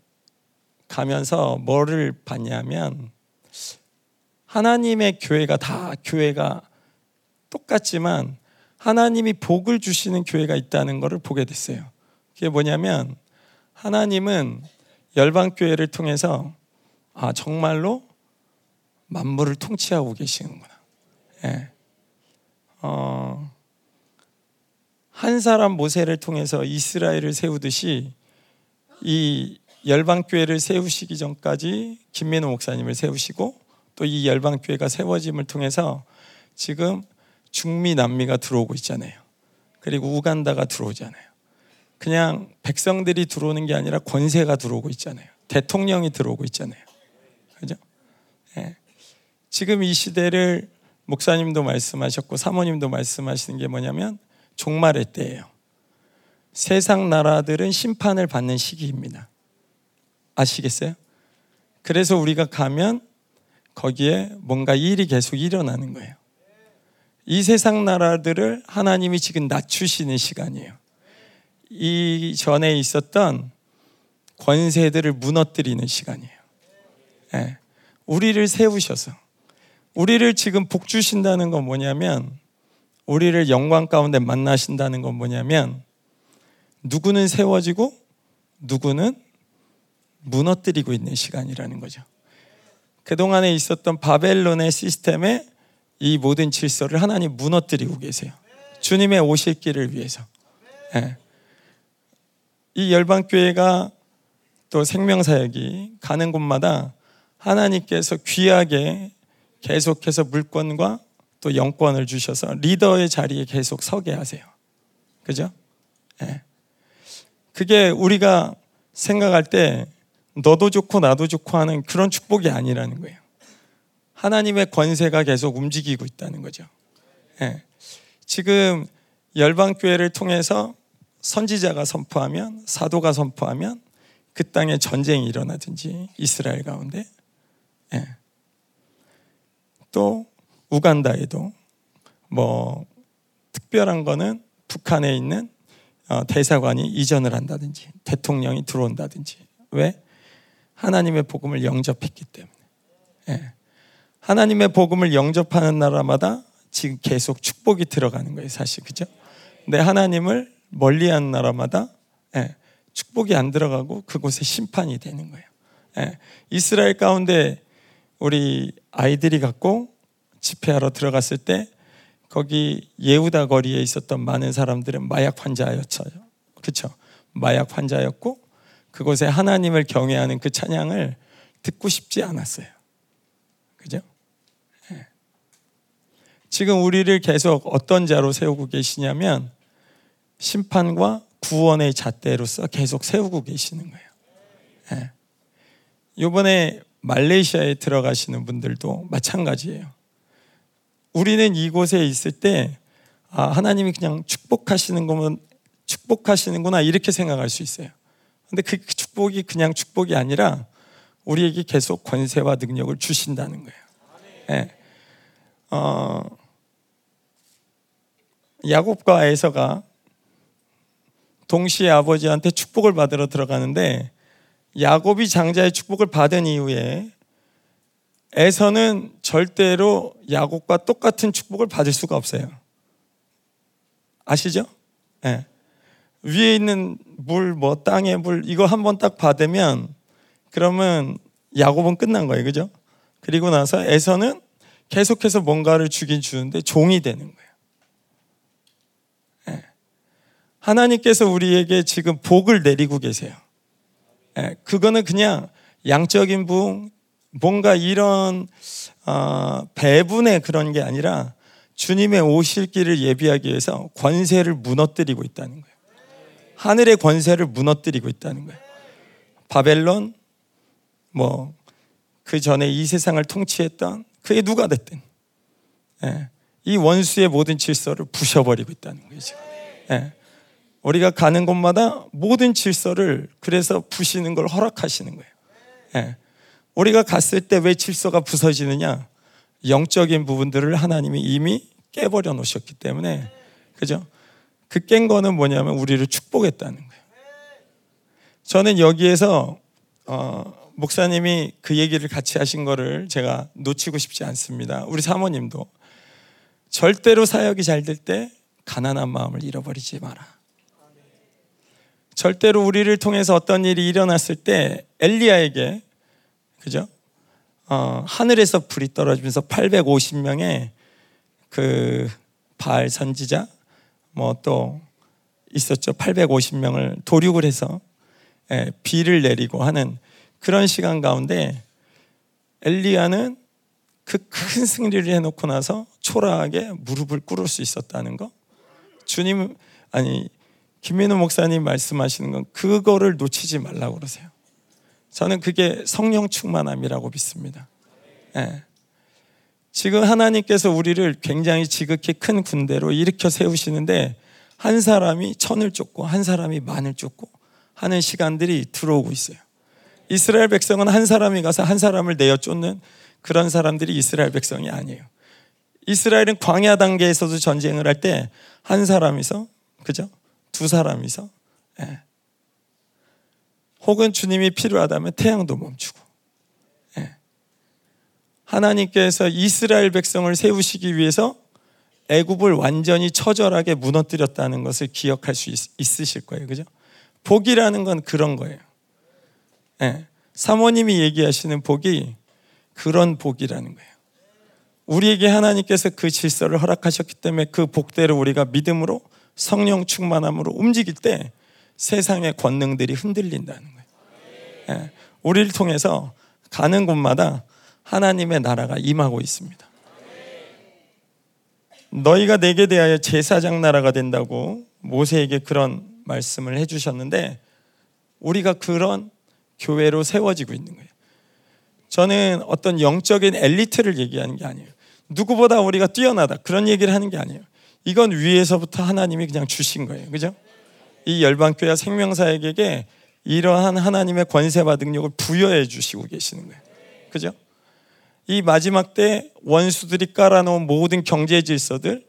가면서 뭐를 봤냐면 하나님의 교회가 다 교회가 똑같지만 하나님이 복을 주시는 교회가 있다는 것을 보게 됐어요. 그게 뭐냐면 하나님은 열방 교회를 통해서 아 정말로 만물을 통치하고 계시는구나. 예. 어, 한 사람 모세를 통해서 이스라엘을 세우듯이 이 열방 교회를 세우시기 전까지 김민호 목사님을 세우시고 또 이 열방 교회가 세워짐을 통해서 지금 중미 남미가 들어오고 있잖아요. 그리고 우간다가 들어오잖아요. 그냥 백성들이 들어오는 게 아니라 권세가 들어오고 있잖아요. 대통령이 들어오고 있잖아요. 그죠? 예. 지금 이 시대를 목사님도 말씀하셨고 사모님도 말씀하시는 게 뭐냐면 종말의 때예요. 세상 나라들은 심판을 받는 시기입니다. 아시겠어요? 그래서 우리가 가면 거기에 뭔가 일이 계속 일어나는 거예요. 이 세상 나라들을 하나님이 지금 낮추시는 시간이에요. 이 전에 있었던 권세들을 무너뜨리는 시간이에요. 네. 우리를 세우셔서 우리를 지금 복 주신다는 건 뭐냐면 우리를 영광 가운데 만나신다는 건 뭐냐면 누구는 세워지고 누구는 무너뜨리고 있는 시간이라는 거죠. 그동안에 있었던 바벨론의 시스템에 이 모든 질서를 하나님 무너뜨리고 계세요. 주님의 오실 길을 위해서. 네. 이 열방교회가 또 생명사역이 가는 곳마다 하나님께서 귀하게 계속해서 물권과 또 영권을 주셔서 리더의 자리에 계속 서게 하세요. 그죠? 네. 그게 우리가 생각할 때 너도 좋고 나도 좋고 하는 그런 축복이 아니라는 거예요. 하나님의 권세가 계속 움직이고 있다는 거죠. 네. 지금 열방 교회를 통해서 선지자가 선포하면 사도가 선포하면 그 땅에 전쟁이 일어나든지 이스라엘 가운데 예. 또 우간다에도 뭐 특별한 거는 북한에 있는 어, 대사관이 이전을 한다든지 대통령이 들어온다든지 왜 하나님의 복음을 영접했기 때문에 예. 하나님의 복음을 영접하는 나라마다 지금 계속 축복이 들어가는 거예요 사실 그죠? 근데 하나님을 멀리 한 나라마다 예, 축복이 안 들어가고 그곳에 심판이 되는 거예요. 예, 이스라엘 가운데 우리 아이들이 갖고 집회하러 들어갔을 때 거기 예우다 거리에 있었던 많은 사람들은 마약 환자였어요. 그렇죠? 마약 환자였고 그곳에 하나님을 경외하는 그 찬양을 듣고 싶지 않았어요. 그죠? 예. 지금 우리를 계속 어떤 자로 세우고 계시냐면 심판과 구원의 잣대로서 계속 세우고 계시는 거예요. 예. 이번에 말레이시아에 들어가시는 분들도 마찬가지예요. 우리는 이곳에 있을 때 아, 하나님이 그냥 축복하시는 거면 축복하시는구나 이렇게 생각할 수 있어요. 근데 그 축복이 그냥 축복이 아니라 우리에게 계속 권세와 능력을 주신다는 거예요. 예. 어, 야곱과 에서가 동시에 아버지한테 축복을 받으러 들어가는데 야곱이 장자의 축복을 받은 이후에 에서는 절대로 야곱과 똑같은 축복을 받을 수가 없어요. 아시죠? 네. 위에 있는 물, 뭐 땅의 물 이거 한번 딱 받으면 그러면 야곱은 끝난 거예요, 그죠? 그리고 나서 에서는 계속해서 뭔가를 주긴 주는데 종이 되는 거예요. 하나님께서 우리에게 지금 복을 내리고 계세요. 예, 그거는 그냥 양적인 부 뭔가 이런 어, 배분의 그런 게 아니라 주님의 오실 길을 예비하기 위해서 권세를 무너뜨리고 있다는 거예요. 하늘의 권세를 무너뜨리고 있다는 거예요. 바벨론, 뭐, 그 전에 이 세상을 통치했던 그게 누가 됐든, 예, 이 원수의 모든 질서를 부셔버리고 있다는 거예요, 지금. 예. 우리가 가는 곳마다 모든 질서를 그래서 부시는 걸 허락하시는 거예요. 예. 우리가 갔을 때 왜 질서가 부서지느냐? 영적인 부분들을 하나님이 이미 깨버려 놓으셨기 때문에 그죠? 그 깬 거는 뭐냐면 우리를 축복했다는 거예요. 저는 여기에서 어, 목사님이 그 얘기를 같이 하신 거를 제가 놓치고 싶지 않습니다. 우리 사모님도 절대로 사역이 잘 될 때 가난한 마음을 잃어버리지 마라. 절대로 우리를 통해서 어떤 일이 일어났을 때 엘리야에게 그죠? 어, 하늘에서 불이 떨어지면서 850명의 그 바알 선지자 뭐 또 있었죠. 850명을 도륙을 해서 예, 비를 내리고 하는 그런 시간 가운데 엘리야는 그 큰 승리를 해놓고 나서 초라하게 무릎을 꿇을 수 있었다는 거. 주님 아니 김민우 목사님 말씀하시는 건 그거를 놓치지 말라고 그러세요. 저는 그게 성령 충만함이라고 믿습니다. 네. 지금 하나님께서 우리를 굉장히 지극히 큰 군대로 일으켜 세우시는데 한 사람이 천을 쫓고 한 사람이 만을 쫓고 하는 시간들이 들어오고 있어요. 이스라엘 백성은 한 사람이 가서 한 사람을 내어 쫓는 그런 사람들이 이스라엘 백성이 아니에요. 이스라엘은 광야 단계에서도 전쟁을 할 때 한 사람이서 그죠? 두 사람이서 예. 혹은 주님이 필요하다면 태양도 멈추고 예. 하나님께서 이스라엘 백성을 세우시기 위해서 애굽을 완전히 처절하게 무너뜨렸다는 것을 기억할 수 있, 으실 거예요. 그죠? 복이라는 건 그런 거예요. 예. 사모님이 얘기하시는 복이 그런 복이라는 거예요. 우리에게 하나님께서 그 질서를 허락하셨기 때문에 그 복대로 우리가 믿음으로 성령 충만함으로 움직일 때 세상의 권능들이 흔들린다는 거예요. 예, 우리를 통해서 가는 곳마다 하나님의 나라가 임하고 있습니다. 너희가 내게 대하여 제사장 나라가 된다고 모세에게 그런 말씀을 해주셨는데 우리가 그런 교회로 세워지고 있는 거예요. 저는 어떤 영적인 엘리트를 얘기하는 게 아니에요. 누구보다 우리가 뛰어나다 그런 얘기를 하는 게 아니에요. 이건 위에서부터 하나님이 그냥 주신 거예요. 그죠? 이 열방교회 생명사역에게 이러한 하나님의 권세와 능력을 부여해 주시고 계시는 거예요. 그죠? 이 마지막 때 원수들이 깔아놓은 모든 경제 질서들,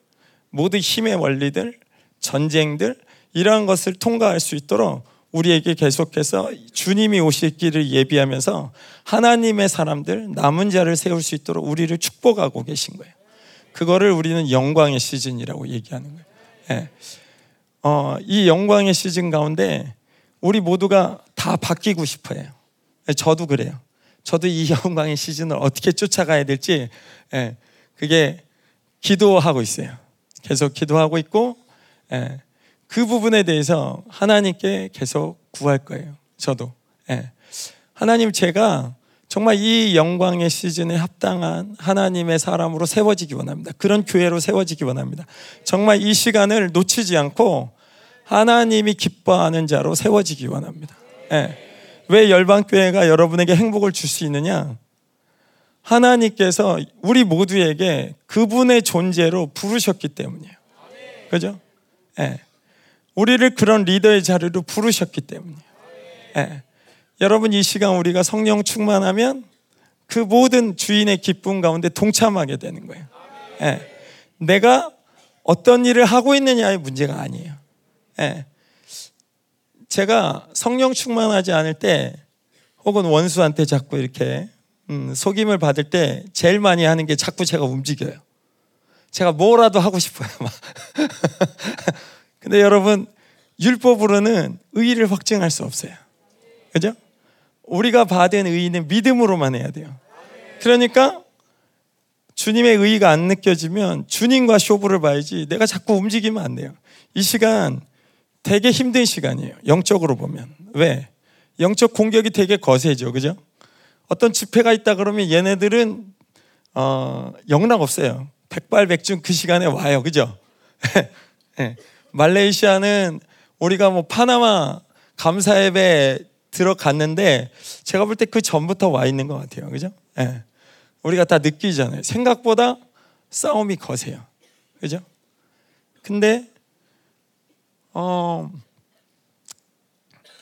모든 힘의 원리들, 전쟁들, 이러한 것을 통과할 수 있도록 우리에게 계속해서 주님이 오실 길을 예비하면서 하나님의 사람들, 남은 자를 세울 수 있도록 우리를 축복하고 계신 거예요. 그거를 우리는 영광의 시즌이라고 얘기하는 거예요. 예. 어, 이 영광의 시즌 가운데 우리 모두가 다 바뀌고 싶어요. 예, 저도 그래요. 저도 이 <laughs> 영광의 시즌을 어떻게 쫓아가야 될지 예, 그게 기도하고 있어요. 계속 기도하고 있고 예, 그 부분에 대해서 하나님께 계속 구할 거예요. 저도 예. 하나님 제가 정말 이 영광의 시즌에 합당한 하나님의 사람으로 세워지기 원합니다. 그런 교회로 세워지기 원합니다. 정말 이 시간을 놓치지 않고 하나님이 기뻐하는 자로 세워지기 원합니다. 예. 왜 열방교회가 여러분에게 행복을 줄 수 있느냐? 하나님께서 우리 모두에게 그분의 존재로 부르셨기 때문이에요. 그죠? 예. 우리를 그런 리더의 자리로 부르셨기 때문이에요. 예. 여러분 이 시간 우리가 성령 충만하면 그 모든 주인의 기쁨 가운데 동참하게 되는 거예요. 예. 내가 어떤 일을 하고 있느냐의 문제가 아니에요. 예. 제가 성령 충만하지 않을 때 혹은 원수한테 자꾸 이렇게 음, 속임을 받을 때 제일 많이 하는 게 자꾸 제가 움직여요. 제가 뭐라도 하고 싶어요. <laughs> 근데 여러분 율법으로는 의의를 확증할 수 없어요. 그죠? 우리가 받은 의의는 믿음으로만 해야 돼요. 그러니까 주님의 의의가 안 느껴지면 주님과 쇼부를 봐야지 내가 자꾸 움직이면 안 돼요. 이 시간 되게 힘든 시간이에요. 영적으로 보면. 왜? 영적 공격이 되게 거세죠. 그죠? 어떤 집회가 있다 그러면 얘네들은 어, 영락 없어요. 백발백중 그 시간에 와요. 그죠? 네. <laughs> 말레이시아는 우리가 뭐 파나마 감사예배 들어갔는데 제가 볼 때 그 전부터 와 있는 것 같아요. 그죠? 네. 우리가 다 느끼잖아요. 생각보다 싸움이 거세요. 그죠? 근데 어,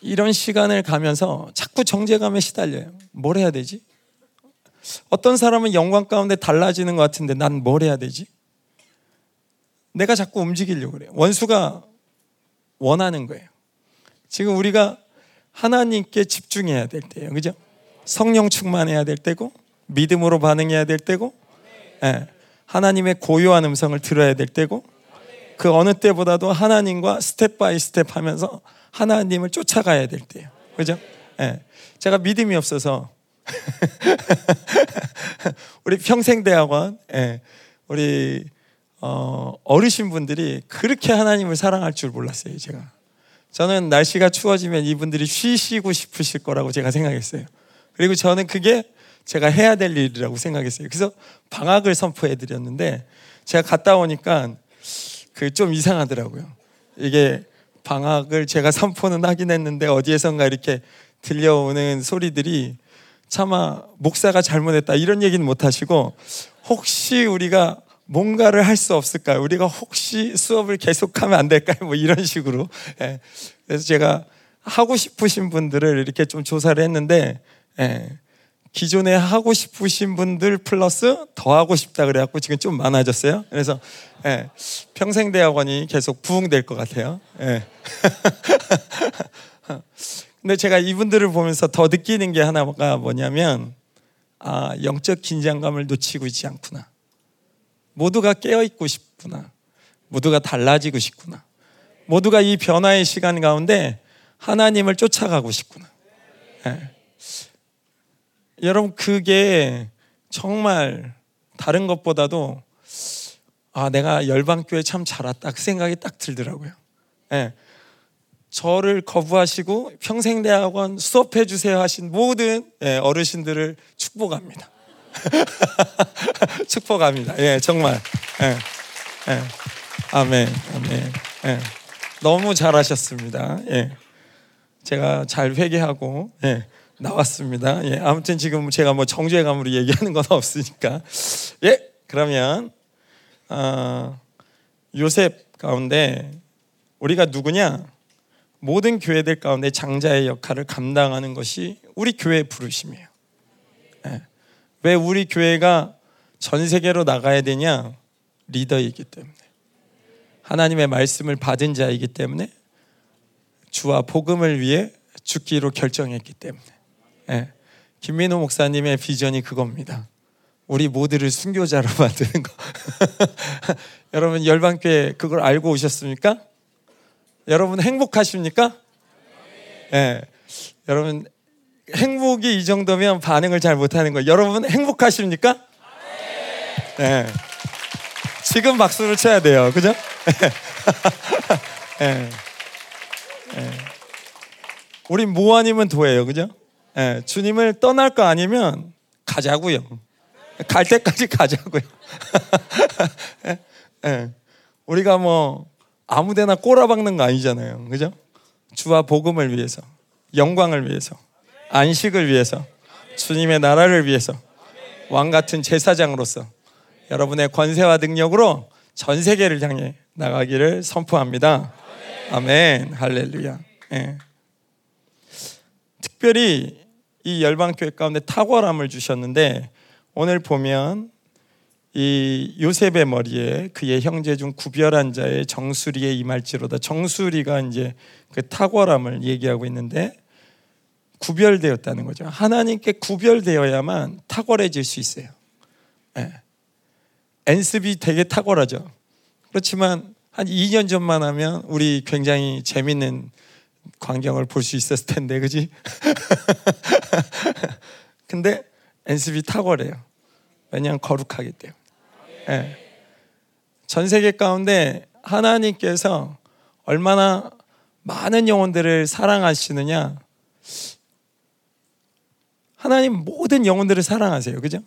이런 시간을 가면서 자꾸 정제감에 시달려요. 뭘 해야 되지? 어떤 사람은 영광 가운데 달라지는 것 같은데 난 뭘 해야 되지? 내가 자꾸 움직이려고 그래요. 원수가 원하는 거예요. 지금 우리가 하나님께 집중해야 될 때예요. 그죠? 성령 충만해야 될 때고 믿음으로 반응해야 될 때고 예, 하나님의 고요한 음성을 들어야 될 때고 그 어느 때보다도 하나님과 step by step 하면서 하나님을 쫓아가야 될 때예요. 그죠? 예. 제가 믿음이 없어서 <laughs> 우리 평생대학원 예. 우리 어, 어르신 분들이 그렇게 하나님을 사랑할 줄 몰랐어요. 제가 저는 날씨가 추워지면 이분들이 쉬시고 싶으실 거라고 제가 생각했어요. 그리고 저는 그게 제가 해야 될 일이라고 생각했어요. 그래서 방학을 선포해 드렸는데 제가 갔다 오니까 그 좀 이상하더라고요. 이게 방학을 제가 선포는 하긴 했는데 어디에선가 이렇게 들려오는 소리들이 차마 목사가 잘못했다 이런 얘기는 못 하시고 혹시 우리가 뭔가를 할 수 없을까요? 우리가 혹시 수업을 계속하면 안 될까요? 뭐 이런 식으로. 예. 그래서 제가 하고 싶으신 분들을 이렇게 좀 조사를 했는데 예. 기존에 하고 싶으신 분들 플러스 더 하고 싶다 그래갖고 지금 좀 많아졌어요. 그래서 예, 평생대학원이 계속 부흥될 것 같아요. 예. <laughs> 근데 제가 이분들을 보면서 더 느끼는 게 하나가 뭐냐면 아 영적 긴장감을 놓치고 있지 않구나. 모두가 깨어 있고 싶구나. 모두가 달라지고 싶구나. 모두가 이 변화의 시간 가운데 하나님을 쫓아가고 싶구나. 예. 여러분 그게 정말 다른 것보다도 아 내가 열방교회 참 잘 왔다 그 생각이 딱 들더라고요. 예. 저를 거부하시고 평생대학원 수업해 주세요 하신 모든 예, 어르신들을 축복합니다. <laughs> 축복합니다. 예, 정말. 예, 예. 아멘, 아멘. 예. 너무 잘하셨습니다. 예. 제가 잘 회개하고 예. 나왔습니다. 예, 아무튼 지금 제가 뭐 정죄감으로 얘기하는 건 없으니까. 예, 그러면 어, 요셉 가운데 우리가 누구냐? 모든 교회들 가운데 장자의 역할을 감당하는 것이 우리 교회의 부르심이에요. 네. 왜 우리 교회가 전 세계로 나가야 되냐? 리더이기 때문에. 하나님의 말씀을 받은 자이기 때문에 주와 복음을 위해 죽기로 결정했기 때문에. 네. 김민호 목사님의 비전이 그겁니다. 우리 모두를 순교자로 <laughs> 만드는 거. <laughs> 여러분 열방교회 그걸 알고 오셨습니까? 여러분 행복하십니까? 예. 네. 여러분 행복이 이 정도면 반응을 잘 못하는 거예요. 여러분 행복하십니까? 네. 지금 박수를 쳐야 돼요. 그죠? <laughs> 네. 네. 우리 뭐 아니면 도예요. 그죠? 네. 주님을 떠날 거 아니면 가자고요. 갈 때까지 가자고요. <laughs> 네. 우리가 뭐 아무데나 꼬라박는 거 아니잖아요. 그죠? 주와 복음을 위해서, 영광을 위해서, 안식을 위해서, 주님의 나라를 위해서, 왕 같은 제사장으로서 여러분의 권세와 능력으로 전 세계를 향해 나가기를 선포합니다. 아멘. 할렐루야. 예. 특별히 이 열방교회 가운데 탁월함을 주셨는데 오늘 보면 이 요셉의 머리에 그의 형제 중 구별한 자의 정수리에 임할지로다. 정수리가 이제 그 탁월함을 얘기하고 있는데 구별되었다는 거죠. 하나님께 구별되어야만 탁월해질 수 있어요. 네. 엔습이 되게 탁월하죠. 그렇지만 한 2년 전만 하면 우리 굉장히 재밌는 광경을 볼 수 있었을 텐데, 그지? <laughs> 근데 엔습이 탁월해요. 왜냐하면 거룩하기 때문에. 네. 전 세계 가운데 하나님께서 얼마나 많은 영혼들을 사랑하시느냐 하나님 모든 영혼들을 사랑하세요. 그죠?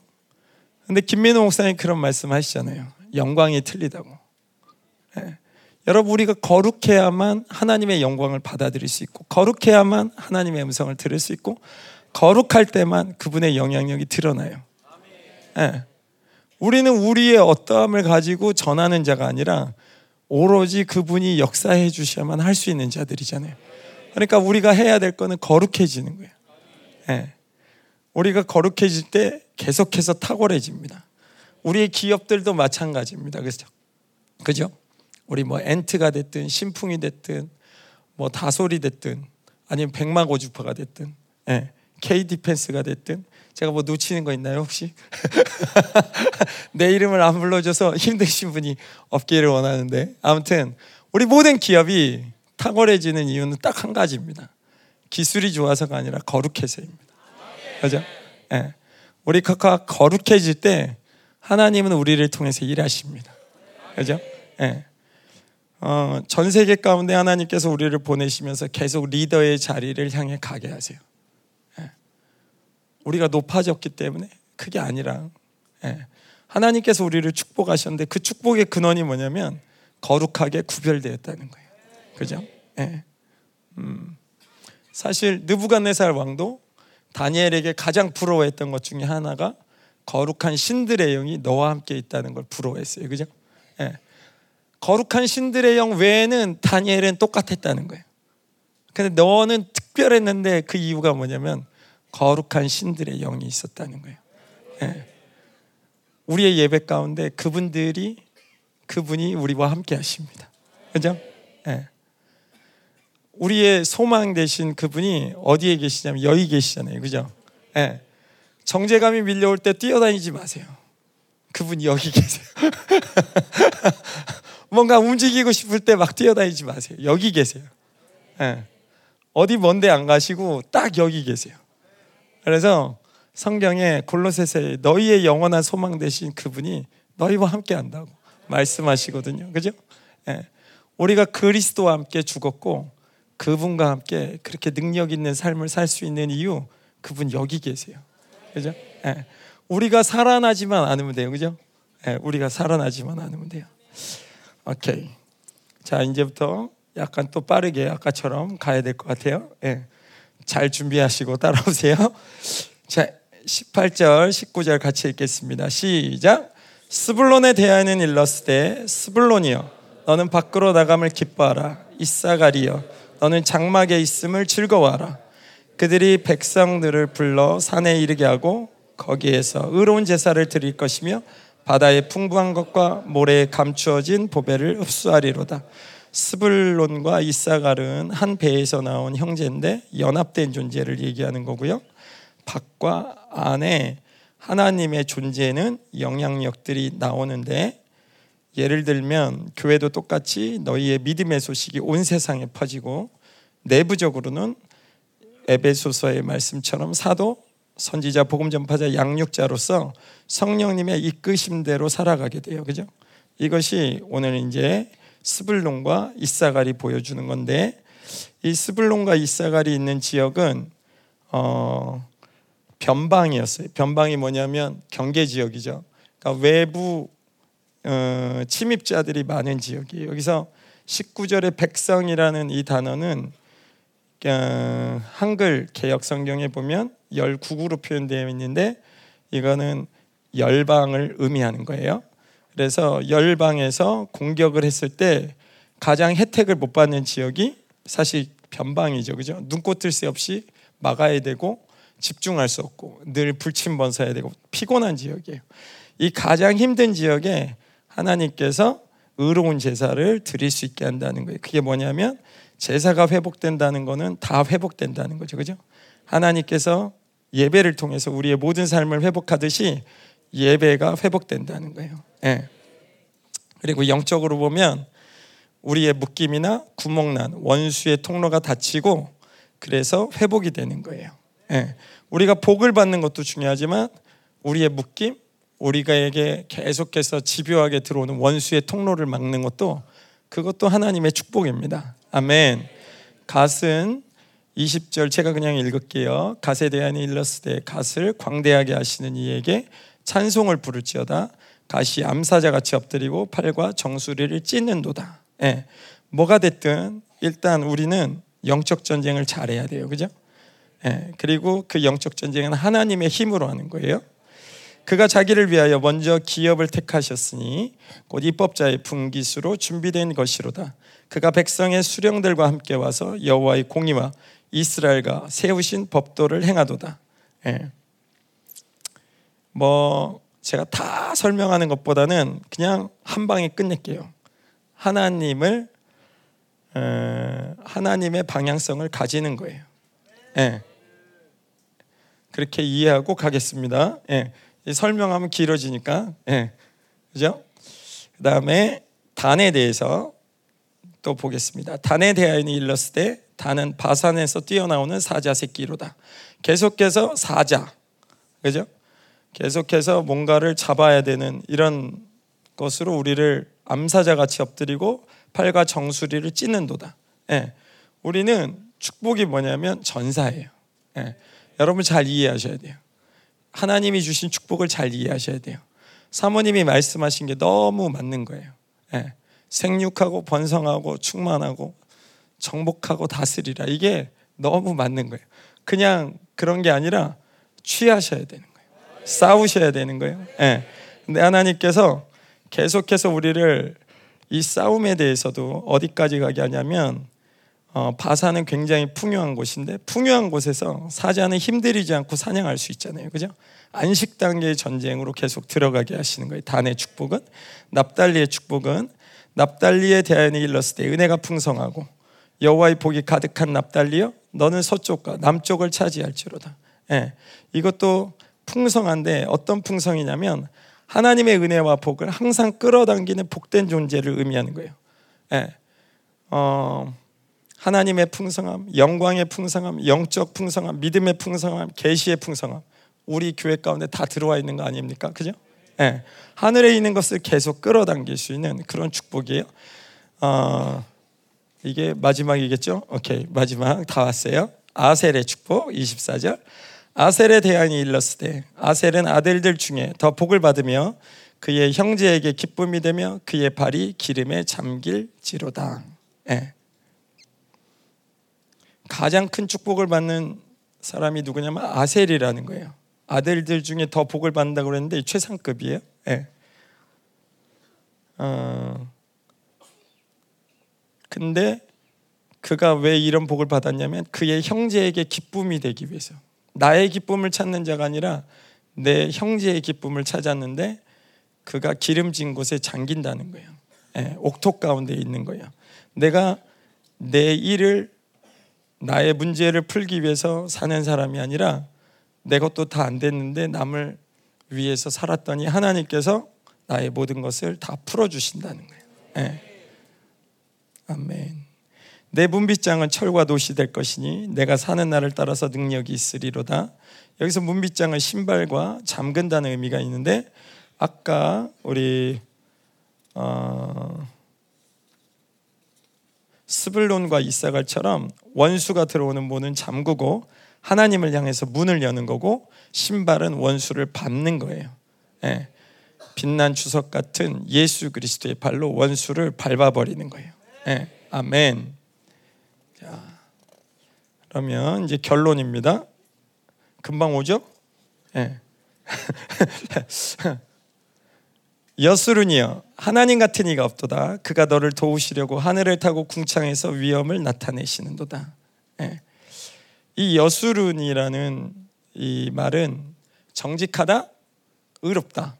근데 김민호 목사님 그런 말씀 하시잖아요. 영광이 틀리다고. 네. 여러분 우리가 거룩해야만 하나님의 영광을 받아들일 수 있고 거룩해야만 하나님의 음성을 들을 수 있고 거룩할 때만 그분의 영향력이 드러나요. 네. 우리는 우리의 어떠함을 가지고 전하는 자가 아니라 오로지 그분이 역사해 주셔야만 할 수 있는 자들이잖아요. 그러니까 우리가 해야 될 거는 거룩해지는 거예요. 네. 우리가 거룩해질 때 계속해서 탁월해집니다. 우리의 기업들도 마찬가지입니다. 그죠? 그죠? 우리 뭐 엔트가 됐든 신풍이 됐든 뭐 다솔이 됐든 아니면 백마고주파가 됐든 예, K 디펜스가 됐든 제가 뭐 놓치는 거 있나요 혹시? <laughs> 내 이름을 안 불러줘서 힘드신 분이 없기를 원하는데 아무튼 우리 모든 기업이 탁월해지는 이유는 딱 한 가지입니다. 기술이 좋아서가 아니라 거룩해서입니다. 그죠? 예. 우리 각각 거룩해질 때 하나님은 우리를 통해서 일하십니다. 그죠? 예. 어, 전 세계 가운데 하나님께서 우리를 보내시면서 계속 리더의 자리를 향해 가게 하세요. 예. 우리가 높아졌기 때문에 그게 아니라 예. 하나님께서 우리를 축복하셨는데 그 축복의 근원이 뭐냐면 거룩하게 구별되었다는 거예요. 그죠? 예. 음. 사실 느부갓네살 왕도 다니엘에게 가장 부러워했던 것 중에 하나가 거룩한 신들의 영이 너와 함께 있다는 걸 부러워했어요. 그죠? 예. 거룩한 신들의 영 외에는 다니엘은 똑같았다는 거예요. 근데 너는 특별했는데 그 이유가 뭐냐면 거룩한 신들의 영이 있었다는 거예요. 예. 우리의 예배 가운데 그분들이 그분이 우리와 함께 하십니다. 그죠? 예. 우리의 소망 되신 그분이 어디에 계시냐면 여기 계시잖아요. 그죠? 예. 정제감이 밀려올 때 뛰어다니지 마세요. 그분이 여기 계세요. <laughs> 뭔가 움직이고 싶을 때 막 뛰어다니지 마세요. 여기 계세요. 예. 어디 먼데 안 가시고 딱 여기 계세요. 그래서 성경에 골로새서에 너희의 영원한 소망 되신 그분이 너희와 함께 한다고 말씀하시거든요. 그죠? 예. 우리가 그리스도와 함께 죽었고 그분과 함께 그렇게 능력 있는 삶을 살 수 있는 이유 그분 여기 계세요. 그죠? 예. 우리가 살아나지만 않으면 돼요. 그죠? 예. 우리가 살아나지만 않으면 돼요. 오케이. 자, 이제부터 약간 또 빠르게 아까처럼 가야 될 것 같아요. 예. 잘 준비하시고 따라오세요. <laughs> 자, 18절, 19절 같이 읽겠습니다. 시작. 스불론에 대하여는 일렀을 때 스불론이여 너는 밖으로 나감을 기뻐하라. 이사가리여, 너는 장막에 있음을 즐거워하라. 그들이 백성들을 불러 산에 이르게 하고 거기에서 의로운 제사를 드릴 것이며 바다의 풍부한 것과 모래에 감추어진 보배를 흡수하리로다. 스불론과 이사갈은 한 배에서 나온 형제인데 연합된 존재를 얘기하는 거고요. 밖과 안에 하나님의 존재는 영향력들이 나오는데 예를 들면 교회도 똑같이 너희의 믿음의 소식이 온 세상에 퍼지고 내부적으로는 에베소서의 말씀처럼 사도 선지자 복음 전파자 양육자로서 성령님의 이끄심대로 살아가게 돼요. 그죠? 이것이 오늘 이제 스불론과 이사갈이 보여주는 건데 이 스불론과 이사갈이 있는 지역은 어 변방이었어요. 변방이 뭐냐면 경계 지역이죠. 그러니까 외부 어, 침입자들이 많은 지역이에요. 여기서 19절의 백성이라는 이 단어는 어, 한글 개혁 성경에 보면 19구로 표현되어 있는데 이거는 열방을 의미하는 거예요. 그래서 열방에서 공격을 했을 때 가장 혜택을 못 받는 지역이 사실 변방이죠. 그죠? 눈꽃 뜰 새 없이 막아야 되고 집중할 수 없고 늘 불침번서야 되고 피곤한 지역이에요. 이 가장 힘든 지역에 하나님께서 의로운 제사를 드릴 수 있게 한다는 거예요. 그게 뭐냐면 제사가 회복된다는 거는 다 회복된다는 거죠. 그죠? 하나님께서 예배를 통해서 우리의 모든 삶을 회복하듯이 예배가 회복된다는 거예요. 예. 그리고 영적으로 보면 우리의 묶임이나 구멍난 원수의 통로가 닫히고 그래서 회복이 되는 거예요. 예. 우리가 복을 받는 것도 중요하지만 우리의 묶임, 우리가에게 계속해서 집요하게 들어오는 원수의 통로를 막는 것도 그것도 하나님의 축복입니다. 아멘. 갓은 20절 제가 그냥 읽을게요. 갓에 대한 일러스되 갓을 광대하게 하시는 이에게 찬송을 부를지어다. 갓이 암사자 같이 엎드리고 팔과 정수리를 찢는도다. 예. 뭐가 됐든 일단 우리는 영적 전쟁을 잘해야 돼요. 그죠? 예, 그리고 그 영적 전쟁은 하나님의 힘으로 하는 거예요. 그가 자기를 위하여 먼저 기업을 택하셨으니 곧 입법자의 분기수로 준비된 것이로다. 그가 백성의 수령들과 함께 와서 여호와의 공의와 이스라엘과 세우신 법도를 행하도다. 예. 뭐 제가 다 설명하는 것보다는 그냥 한 방에 끝낼게요. 하나님을 에, 하나님의 방향성을 가지는 거예요. 예. 그렇게 이해하고 가겠습니다. 예. 설명하면 길어지니까. 예. 그죠? 그 다음에 단에 대해서 또 보겠습니다. 단에 대하여 일렀을 때 단은 바산에서 뛰어나오는 사자 새끼로다. 계속해서 사자. 그죠? 계속해서 뭔가를 잡아야 되는 이런 것으로 우리를 암사자 같이 엎드리고 팔과 정수리를 찢는도다. 예. 우리는 축복이 뭐냐면 전사예요. 예. 여러분 잘 이해하셔야 돼요. 하나님이 주신 축복을 잘 이해하셔야 돼요. 사모님이 말씀하신 게 너무 맞는 거예요. 예. 생육하고 번성하고 충만하고 정복하고 다스리라 이게 너무 맞는 거예요. 그냥 그런 게 아니라 취하셔야 되는 거예요. 싸우셔야 되는 거예요. 예. 근데 하나님께서 계속해서 우리를 이 싸움에 대해서도 어디까지 가게 하냐면 어, 바사는 굉장히 풍요한 곳인데 풍요한 곳에서 사자는 힘들이지 않고 사냥할 수 있잖아요. 그죠? 안식 단계의 전쟁으로 계속 들어가게 하시는 거예요. 단의 축복은 납달리의 축복은 납달리의 대안이 일렀을 때 은혜가 풍성하고 여호와의 복이 가득한 납달리여 너는 서쪽과 남쪽을 차지할지로다. 예, 이것도 풍성한데 어떤 풍성이냐면 하나님의 은혜와 복을 항상 끌어당기는 복된 존재를 의미하는 거예요. 예, 어, 하나님의 풍성함, 영광의 풍성함, 영적 풍성함, 믿음의 풍성함, 계시의 풍성함 우리 교회 가운데 다 들어와 있는 거 아닙니까? 그죠? 네. 하늘에 있는 것을 계속 끌어당길 수 있는 그런 축복이에요. 어, 이게 마지막이겠죠? 오케이 마지막 다 왔어요. 아셀의 축복 24절. 아셀의 대안이 일렀을 때 아셀은 아들들 중에 더 복을 받으며 그의 형제에게 기쁨이 되며 그의 발이 기름에 잠길지로다. 네. 가장 큰 축복을 받는 사람이 누구냐면 아셀이라는 거예요. 아들들 중에 더 복을 받는다고 그랬는데 최상급이에요. 네. 어, 근데 그가 왜 이런 복을 받았냐면 그의 형제에게 기쁨이 되기 위해서. 나의 기쁨을 찾는 자가 아니라 내 형제의 기쁨을 찾았는데 그가 기름진 곳에 잠긴다는 거예요. 예, 옥토 가운데 있는 거예요. 내가 내 일을 나의 문제를 풀기 위해서 사는 사람이 아니라 내 것도 다 안 됐는데 남을 위해서 살았더니 하나님께서 나의 모든 것을 다 풀어 주신다는 거예요. 예. 아멘. 내 문빗장은 철과 놋이 될 것이니 내가 사는 날을 따라서 능력이 있으리로다. 여기서 문빗장은 신발과 잠근다는 의미가 있는데 아까 우리 어, 스불론과 이사갈처럼 원수가 들어오는 문은 잠그고 하나님을 향해서 문을 여는 거고 신발은 원수를 밟는 거예요. 예. 빛난 주석 같은 예수 그리스도의 발로 원수를 밟아버리는 거예요. 예. 아멘. 자, 그러면 이제 결론입니다. 금방 오죠? 예. <laughs> 여수run이여 하나님 같은 이가 없도다 그가 너를 도우시려고 하늘을 타고 궁창에서 위엄을 나타내시는도다 예. 이 여수run이라는 이 말은 정직하다 의롭다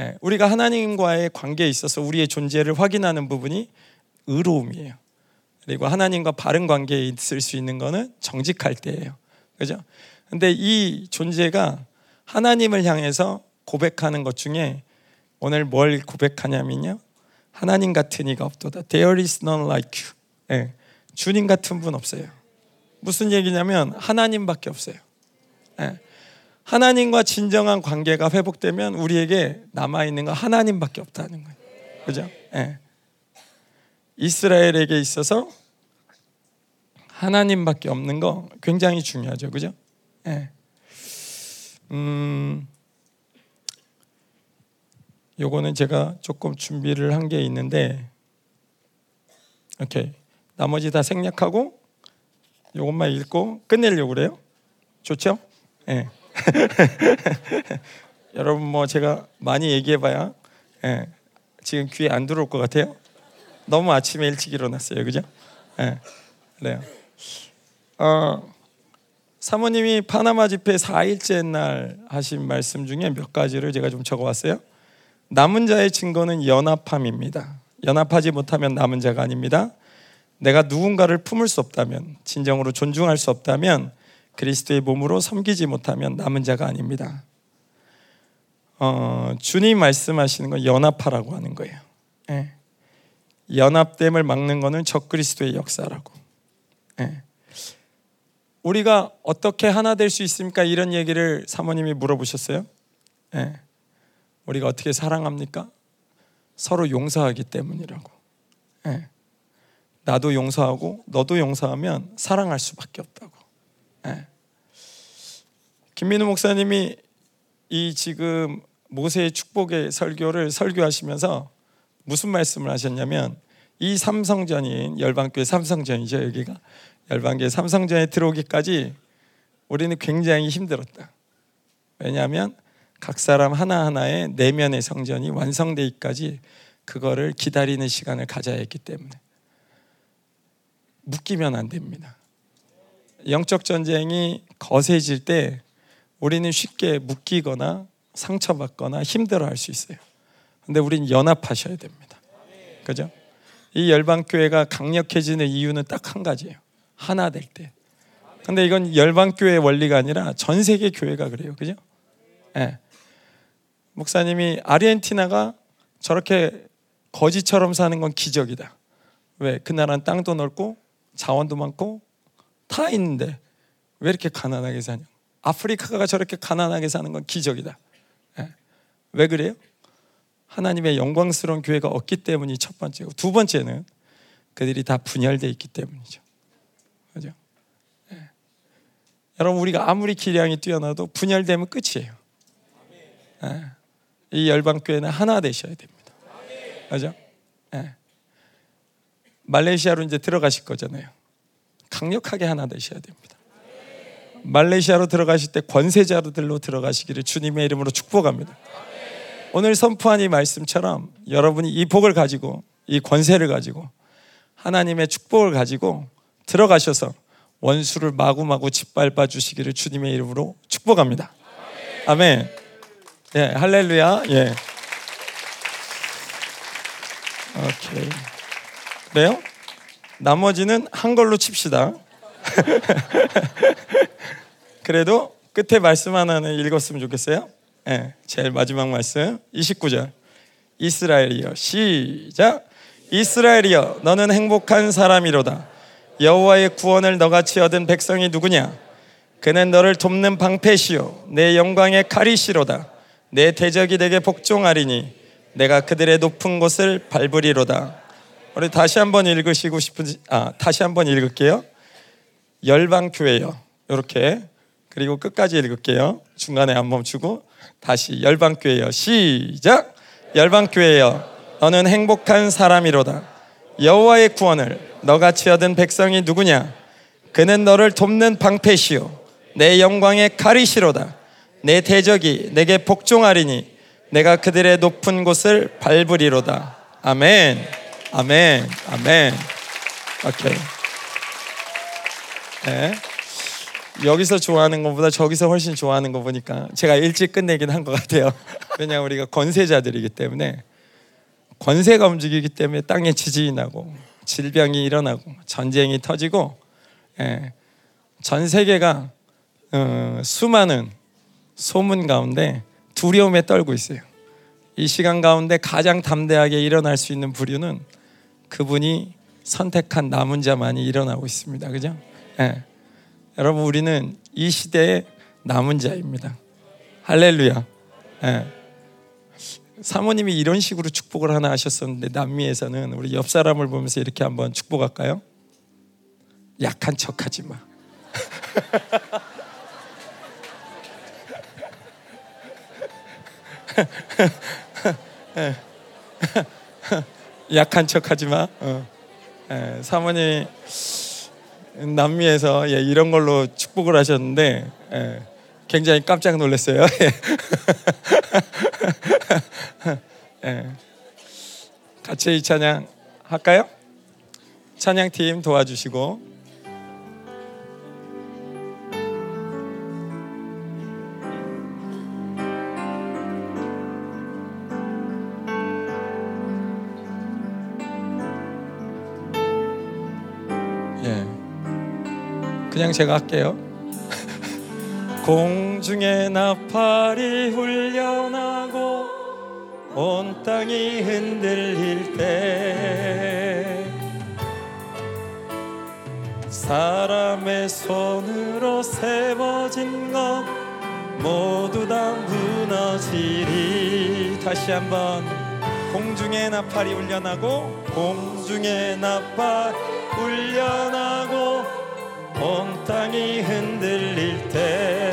예. 우리가 하나님과의 관계에 있어서 우리의 존재를 확인하는 부분이 의로움이에요 그리고 하나님과 바른 관계에 있을 수 있는 것은 정직할 때예요 그죠? 근데 이 존재가 하나님을 향해서 고백하는 것 중에 오늘 뭘 고백하냐면요. 하나님 같은 이가 없도다. There is none like you. 네. 주님 같은 분 없어요. 무슨 얘기냐면 하나님밖에 없어요. 네. 하나님과 진정한 관계가 회복되면 우리에게 남아 있는 건 하나님밖에 없다는 거예요. 그죠? 네. 이스라엘에게 있어서 하나님밖에 없는 거 굉장히 중요하죠. 그죠? 네. 음, 요거는 제가 조금 준비를 한 게 있는데 오케이 나머지 다 생략하고 요것만 읽고 끝내려고 그래요 좋죠? 예. 네. <laughs> 여러분 뭐 제가 많이 얘기해 봐야 예. 지금 귀에 안 들어올 것 같아요 너무 아침에 일찍 일어났어요 그죠? 예. 그래요 어, 사모님이 파나마 집회 4일째 날 하신 말씀 중에 몇 가지를 제가 좀 적어 왔어요 남은 자의 증거는 연합함입니다. 연합하지 못하면 남은 자가 아닙니다. 내가 누군가를 품을 수 없다면, 진정으로 존중할 수 없다면, 그리스도의 몸으로 섬기지 못하면 남은 자가 아닙니다. 어, 주님 말씀하시는 건 연합하라고 하는 거예요. 예. 연합됨을 막는 것은 적그리스도의 역사라고. 예. 우리가 어떻게 하나 될 수 있습니까? 이런 얘기를 사모님이 물어보셨어요. 예. 우리가 어떻게 사랑합니까? 서로 용서하기 때문이라고. 네. 나도 용서하고 너도 용서하면 사랑할 수밖에 없다고. 네. 김민우 목사님이 이 지금 모세의 축복의 설교를 설교하시면서 무슨 말씀을 하셨냐면 이 삼성전인 열방교회 삼성전이죠 여기가 열방교회 삼성전에 들어오기까지 우리는 굉장히 힘들었다. 왜냐하면 각 사람 하나하나의 내면의 성전이 완성되기까지 그거를 기다리는 시간을 가져야 했기 때문에 묶이면 안 됩니다. 영적 전쟁이 거세질 때 우리는 쉽게 묶이거나 상처받거나 힘들어할 수 있어요. 근데 우리는 연합하셔야 됩니다. 그죠? 이 열방교회가 강력해지는 이유는 딱 한 가지예요. 하나 될 때. 근데 이건 열방교회 원리가 아니라 전 세계 교회가 그래요. 그죠? 예. 네. 목사님이 아르헨티나가 저렇게 거지처럼 사는 건 기적이다. 왜? 그 나라는 땅도 넓고 자원도 많고 다 있는데 왜 이렇게 가난하게 사냐? 아프리카가 저렇게 가난하게 사는 건 기적이다. 네. 왜 그래요? 하나님의 영광스러운 교회가 없기 때문이 첫 번째고 두 번째는 그들이 다 분열돼 있기 때문이죠. 그죠? 네. 여러분 우리가 아무리 기량이 뛰어나도 분열되면 끝이에요. 네. 이 열방교회는 하나 되셔야 됩니다. 맞죠? 네. 말레이시아로 이제 들어가실 거잖아요. 강력하게 하나 되셔야 됩니다. 말레이시아로 들어가실 때 권세자들로 들어가시기를 주님의 이름으로 축복합니다. 오늘 선포한 이 말씀처럼 여러분이 이 복을 가지고 이 권세를 가지고 하나님의 축복을 가지고 들어가셔서 원수를 마구마구 짓밟아 주시기를 주님의 이름으로 축복합니다. 아멘. 예, 할렐루야. 예. 오케이. 그래요? 나머지는 한 걸로 칩시다. <laughs> 그래도 끝에 말씀 하나는 읽었으면 좋겠어요. 예, 제일 마지막 말씀 29절. 이스라엘이여 시작. 이스라엘이여 너는 행복한 사람이로다. 여호와의 구원을 너같이 얻은 백성이 누구냐? 그는 너를 돕는 방패시요 내 영광의 칼이시로다. 내 대적이 내게 복종하리니 내가 그들의 높은 곳을 밟으리로다. 우리 다시 한번 읽으시고 싶은 아 다시 한번 읽을게요. 열방 교회요. 이렇게 그리고 끝까지 읽을게요. 중간에 안 멈추고 다시 열방 교회요. 시작. 열방 교회여 너는 행복한 사람이로다. 여호와의 구원을 너같이 얻은 백성이 누구냐? 그는 너를 돕는 방패시요 내 영광의 칼이시로다. 내 대적이 내게 복종하리니 내가 그들의 높은 곳을 밟으리로다. 아멘. 아멘. 아멘. 오케이. 네. 여기서 좋아하는 것보다 저기서 훨씬 좋아하는 거 보니까 제가 일찍 끝내긴 한 것 같아요. <laughs> 왜냐 우리가 권세자들이기 때문에 권세가 움직이기 때문에 땅에 지진이 나고 질병이 일어나고 전쟁이 터지고 예, 전 세계가 어, 수많은 소문 가운데 두려움에 떨고 있어요. 이 시간 가운데 가장 담대하게 일어날 수 있는 부류는 그분이 선택한 남은 자만이 일어나고 있습니다. 그죠? 예. 여러분 우리는 이 시대의 남은 자입니다. 할렐루야. 예. 사모님이 이런 식으로 축복을 하나 하셨었는데 남미에서는 우리 옆 사람을 보면서 이렇게 한번 축복할까요? 약한 척하지 마. <laughs> <laughs> 약한 척하지 마. 어. 예, 사모님 남미에서 예, 이런 걸로 축복을 하셨는데 예, 굉장히 깜짝 놀랐어요. <laughs> <laughs> 예. 같이 이 찬양 할까요? 찬양팀 도와주시고 그냥 제가 할게요. <laughs> 공중에 나팔이 훈련하고 온 땅이 흔들릴 때 사람의 손으로 세워진 것 모두 다 무너지리 다시 한번 공중에 나팔이 울려나고 공중에 나팔 울려나고 온 땅이 흔들릴 때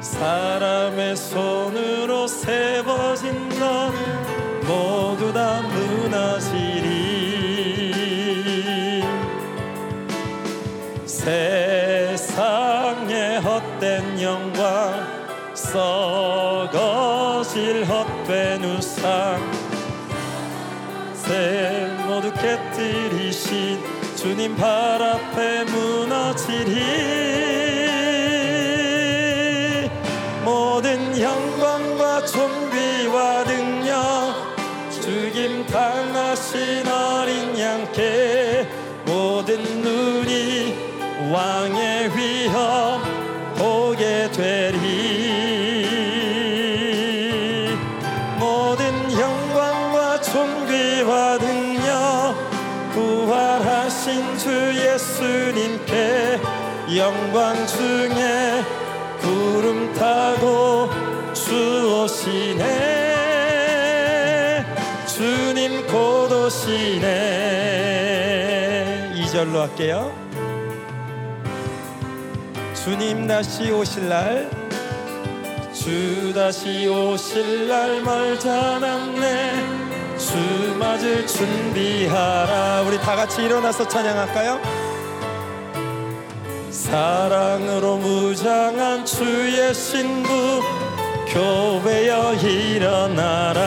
사람의 손으로 세워진 것 모두 다 무너지리 세상의 헛된 영광 썩어질 헛된 우상. 새 모두 깨뜨리신 주님 발 앞에 무너지리. 모든 영광과 존귀와 능력 죽임 당하신 어린 양께 모든 눈이 왕의 영광 중에 구름 타고 주 오시네. 주님 곧 오시네. 2절로 할게요. 주님 다시 오실 날 주 다시 오실 날 멀잖 않네. 주 맞을 준비하라. 우리 다 같이 일어나서 찬양할까요? 사랑으로 무장한 주의 신부 교회여 일어나라.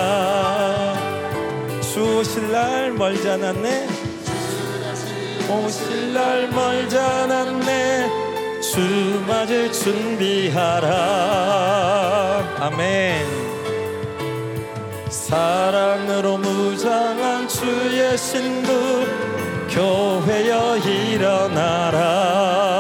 주 오실 날 멀지 않았네. 오실 날 멀지 않았네. 주 맞을 준비하라. 아멘. 사랑으로 무장한 주의 신부 교회여 일어나라.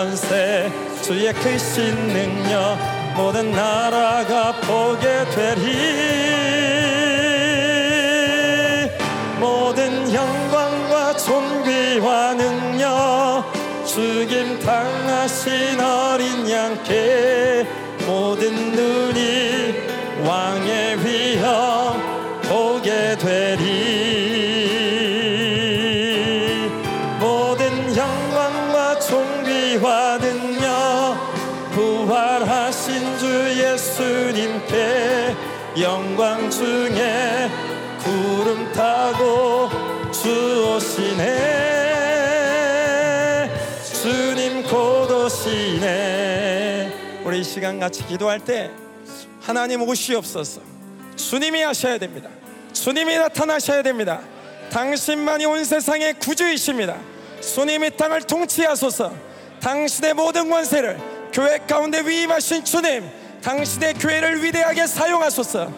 권세 주의 크신 능력 모든 나라가 보게 되리. 모든 영광과 존귀와 능력 죽임 당하신 어린 양께 모든 눈이 왕의 위험 보게 되리. 하고 주오시네. 주님 곧오시네. 우리 이 시간 같이 기도할 때 하나님 오시옵소서. 주님이 하셔야 됩니다. 주님이 나타나셔야 됩니다. 당신만이 온 세상의 구주이십니다. 주님이 땅을 통치하소서. 당신의 모든 권세를 교회 가운데 위임하신 주님 당신의 교회를 위대하게 사용하소서.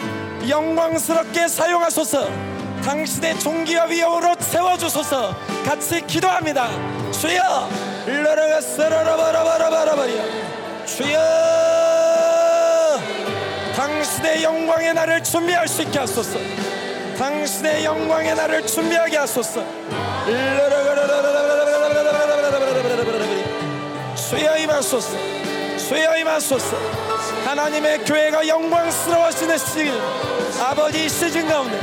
영광스럽게 사용하소서. 당신의 종기와 위험으로 세워주소서. 같이 기도합니다. 주여 라라가스라라바라바라바라바리야 주여 당신의 영광의 날을 준비할 수 있게 하소서. 당신의 영광의 날을 준비하게 하소서. 주여 임하소서 주여 임하소서 하나님의 교회가 영광스러워지는 시즌 아버지 시즌 가운데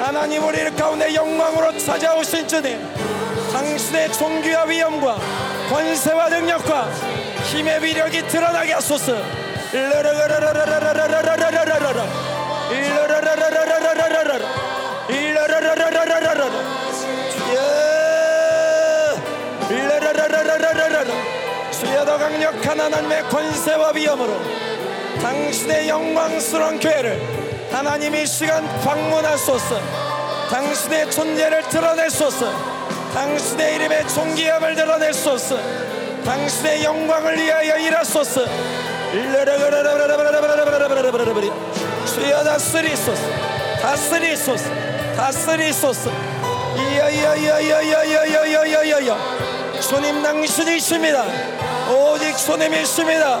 하나님 우리를 가운데 영광으로 찾아오신 주님 당신의 종교와 위엄과 권세와 능력과 힘의 위력이 드러나게 하소서. 주여 더 강력한 하나님의 권세와 위엄으로 당신의 영광스러운 교회를 하나님이 시간 방문하소서. 당신의 존재를 드러내소서. 당신의 이름의 존귀함을 드러내소서. 당신의 영광을 위하여 일하소서. 주여 다스리소서 다스리소서 다스리소서 이야야야야야야야야야야 주님 당신이십니다 오직 주님이십니다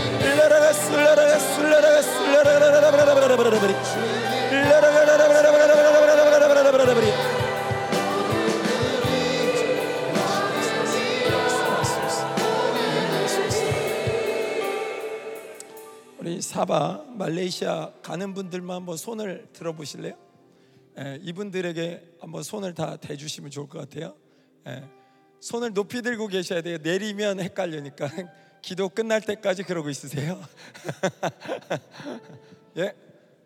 우리 사바 말레이시아 가는 분들만 한번 손을 들어보실래요? 예, 이분들에게 한번 손을 다 대주시면 좋을 것 같아요. 예, 손을 높이 들고 계셔야 돼요. 내리면 헷갈리니까 기도 끝날 때까지 그러고 있으세요. <laughs> 예,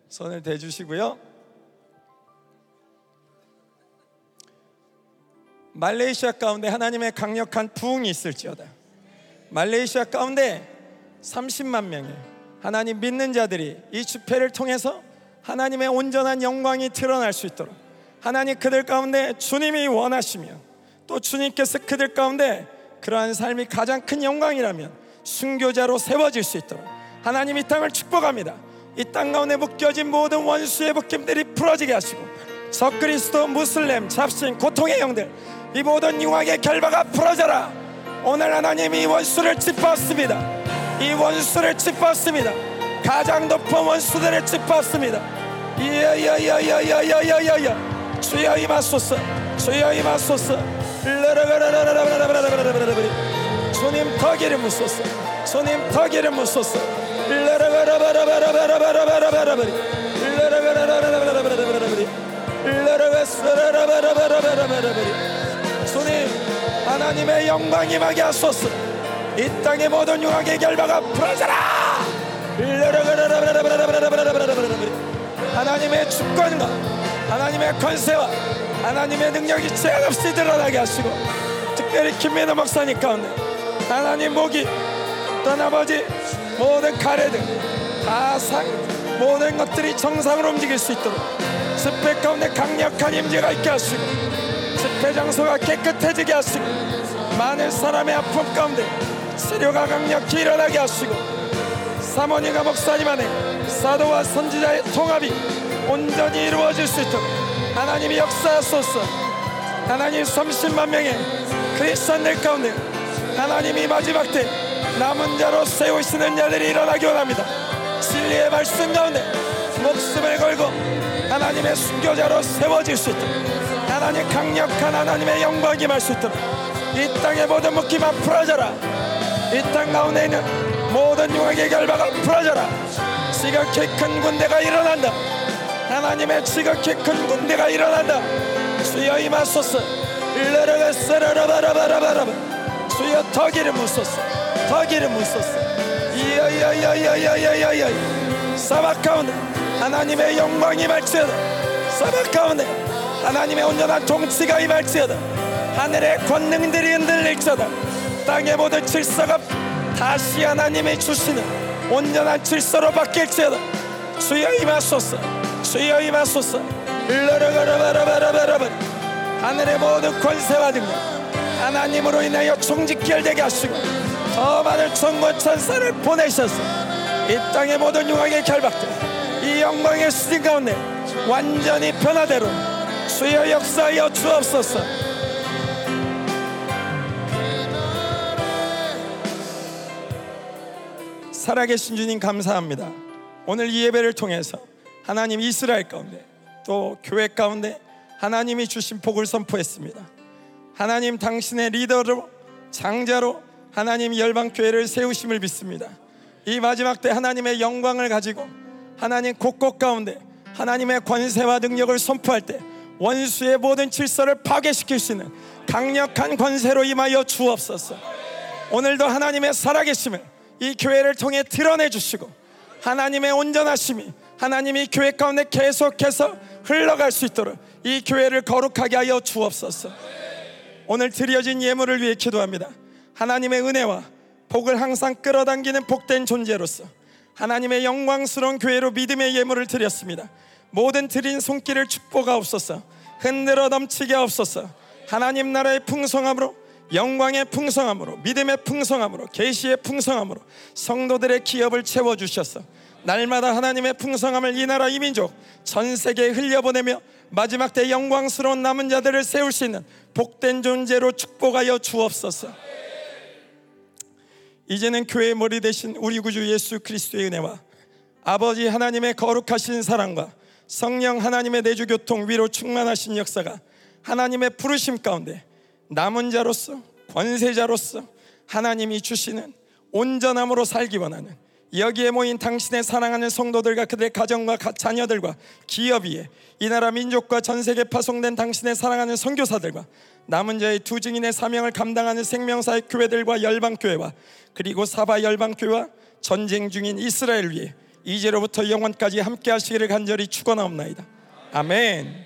손을 대주시고요. 말레이시아 가운데 하나님의 강력한 부흥이 있을지어다. 말레이시아 가운데 30만 명의 하나님 믿는 자들이 이 집회를 통해서 하나님의 온전한 영광이 드러날 수 있도록 하나님 그들 가운데 주님이 원하시며 또 주님께서 그들 가운데 그러한 삶이 가장 큰 영광이라면 순교자로 세워질 수 있도록 하나님 이 땅을 축복합니다. 이 땅 가운데 묶여진 모든 원수의 묶임들이 풀어지게 하시고 적그리스도 무슬렘 잡신 고통의 영들 이 모든 융악의 결박가 풀어져라. 오늘 하나님 이 원수를 짚었습니다. 이 원수를 짚었습니다. 가장 높은 원수들을 짚었습니다. 이야야야야야야야야 주여 임하소서 주여 임하소서 손님 타기를 무소서. 손님 타기를 무소서. 라라바라바라바라바라바라바라바리 라라바라바라바라바라바리 라라바라바라바라바라바리 손님 하나님의 영광 임하게 하소서 이 땅의 모든 유학의 결과가 풀어져라 라라바라바라바라바라바라바라바리 하나님의 주권과 하나님의 권세와 하나님의 능력이 제한없이 드러나게 하시고 특별히 김민호 목사님 가운데 하나님 목이 또한 아버지 모든 가래들 다 상 모든 것들이 정상으로 움직일 수 있도록 집회 가운데 강력한 임재가 있게 하시고 집회 장소가 깨끗해지게 하시고 많은 사람의 아픔 가운데 치료가 강력히 일어나게 하시고 사모님과 목사님 안에 사도와 선지자의 통합이 온전히 이루어질 수 있도록 하나님이 역사하소서. 하나님 30만 명의 크리스천들 가운데 하나님이 마지막 때 남은 자로 세우시는 자들이 일어나기 원합니다. 진리의 말씀 가운데 목숨을 걸고 하나님의 순교자로 세워질 수 있도록 하나님 강력한 하나님의 영광이 임할 수 있도록 이 땅의 모든 묶임아 풀어져라. 이 땅 가운데 있는 모든 융악의 결박을 풀어져라. 지극히 큰 군대가 일어난다. 하나님의 지극히 큰 군대가 일어난다. 주여 임하소서. 일러러가 쓰러러바라바라바라바 주여 더 기름 부소서 더 기름 부소서 이야이야이야이야이야이야 사막 가운데 하나님의 영광이 임할지어다 사막 가운데 하나님의 온전한 통치가 임할지어다 하늘의 권능들이 흔들릴지어다. 땅의 모든 질서가 다시 하나님이 주시는 온전한 질서로 바뀔지어다. 주여 임하소서. 주여 임하소서. 일러러가라바라바라바라바 하늘의 모든 권세와 능력 하나님으로 인하여 총직결되게 하시고 더 많은 천군 천사를 보내셔서 이 땅의 모든 융악의 결박들 이 영광의 수진 가운데 완전히 변화대로 주여 역사하여 주옵소서. 살아계신 주님 감사합니다. 오늘 이 예배를 통해서 하나님 이스라엘 가운데 또 교회 가운데 하나님이 주신 복을 선포했습니다 하나님 당신의 리더로 장자로 하나님 열방 교회를 세우심을 믿습니다. 이 마지막 때 하나님의 영광을 가지고 하나님 곳곳 가운데 하나님의 권세와 능력을 선포할 때 원수의 모든 질서를 파괴시킬 수 있는 강력한 권세로 임하여 주옵소서. 오늘도 하나님의 살아계심을 이 교회를 통해 드러내 주시고 하나님의 온전하심이 하나님이 교회 가운데 계속해서 흘러갈 수 있도록 이 교회를 거룩하게 하여 주옵소서. 오늘 드려진 예물을 위해 기도합니다. 하나님의 은혜와 복을 항상 끌어당기는 복된 존재로서 하나님의 영광스러운 교회로 믿음의 예물을 드렸습니다. 모든 드린 손길을 축복하옵소서. 흔들어 넘치게 하옵소서. 하나님 나라의 풍성함으로 영광의 풍성함으로 믿음의 풍성함으로 계시의 풍성함으로 성도들의 기업을 채워 주셔서 날마다 하나님의 풍성함을 이 나라 이 민족 전 세계에 흘려보내며 마지막 때 영광스러운 남은 자들을 세울 수 있는 복된 존재로 축복하여 주옵소서. 이제는 교회의 머리 대신 우리 구주 예수 그리스도의 은혜와 아버지 하나님의 거룩하신 사랑과 성령 하나님의 내주 교통 위로 충만하신 역사가 하나님의 부르심 가운데 남은 자로서 권세자로서 하나님이 주시는 온전함으로 살기 원하는 여기에 모인 당신의 사랑하는 성도들과 그들의 가정과 자녀들과 기업 위에 이 나라 민족과 전 세계 파송된 당신의 사랑하는 선교사들과 남은 자의 두 증인의 사명을 감당하는 생명사의 교회들과 열방 교회와 그리고 사바 열방 교회와 전쟁 중인 이스라엘 위에 이제로부터 영원까지 함께 하시기를 간절히 축원하옵나이다. 아멘.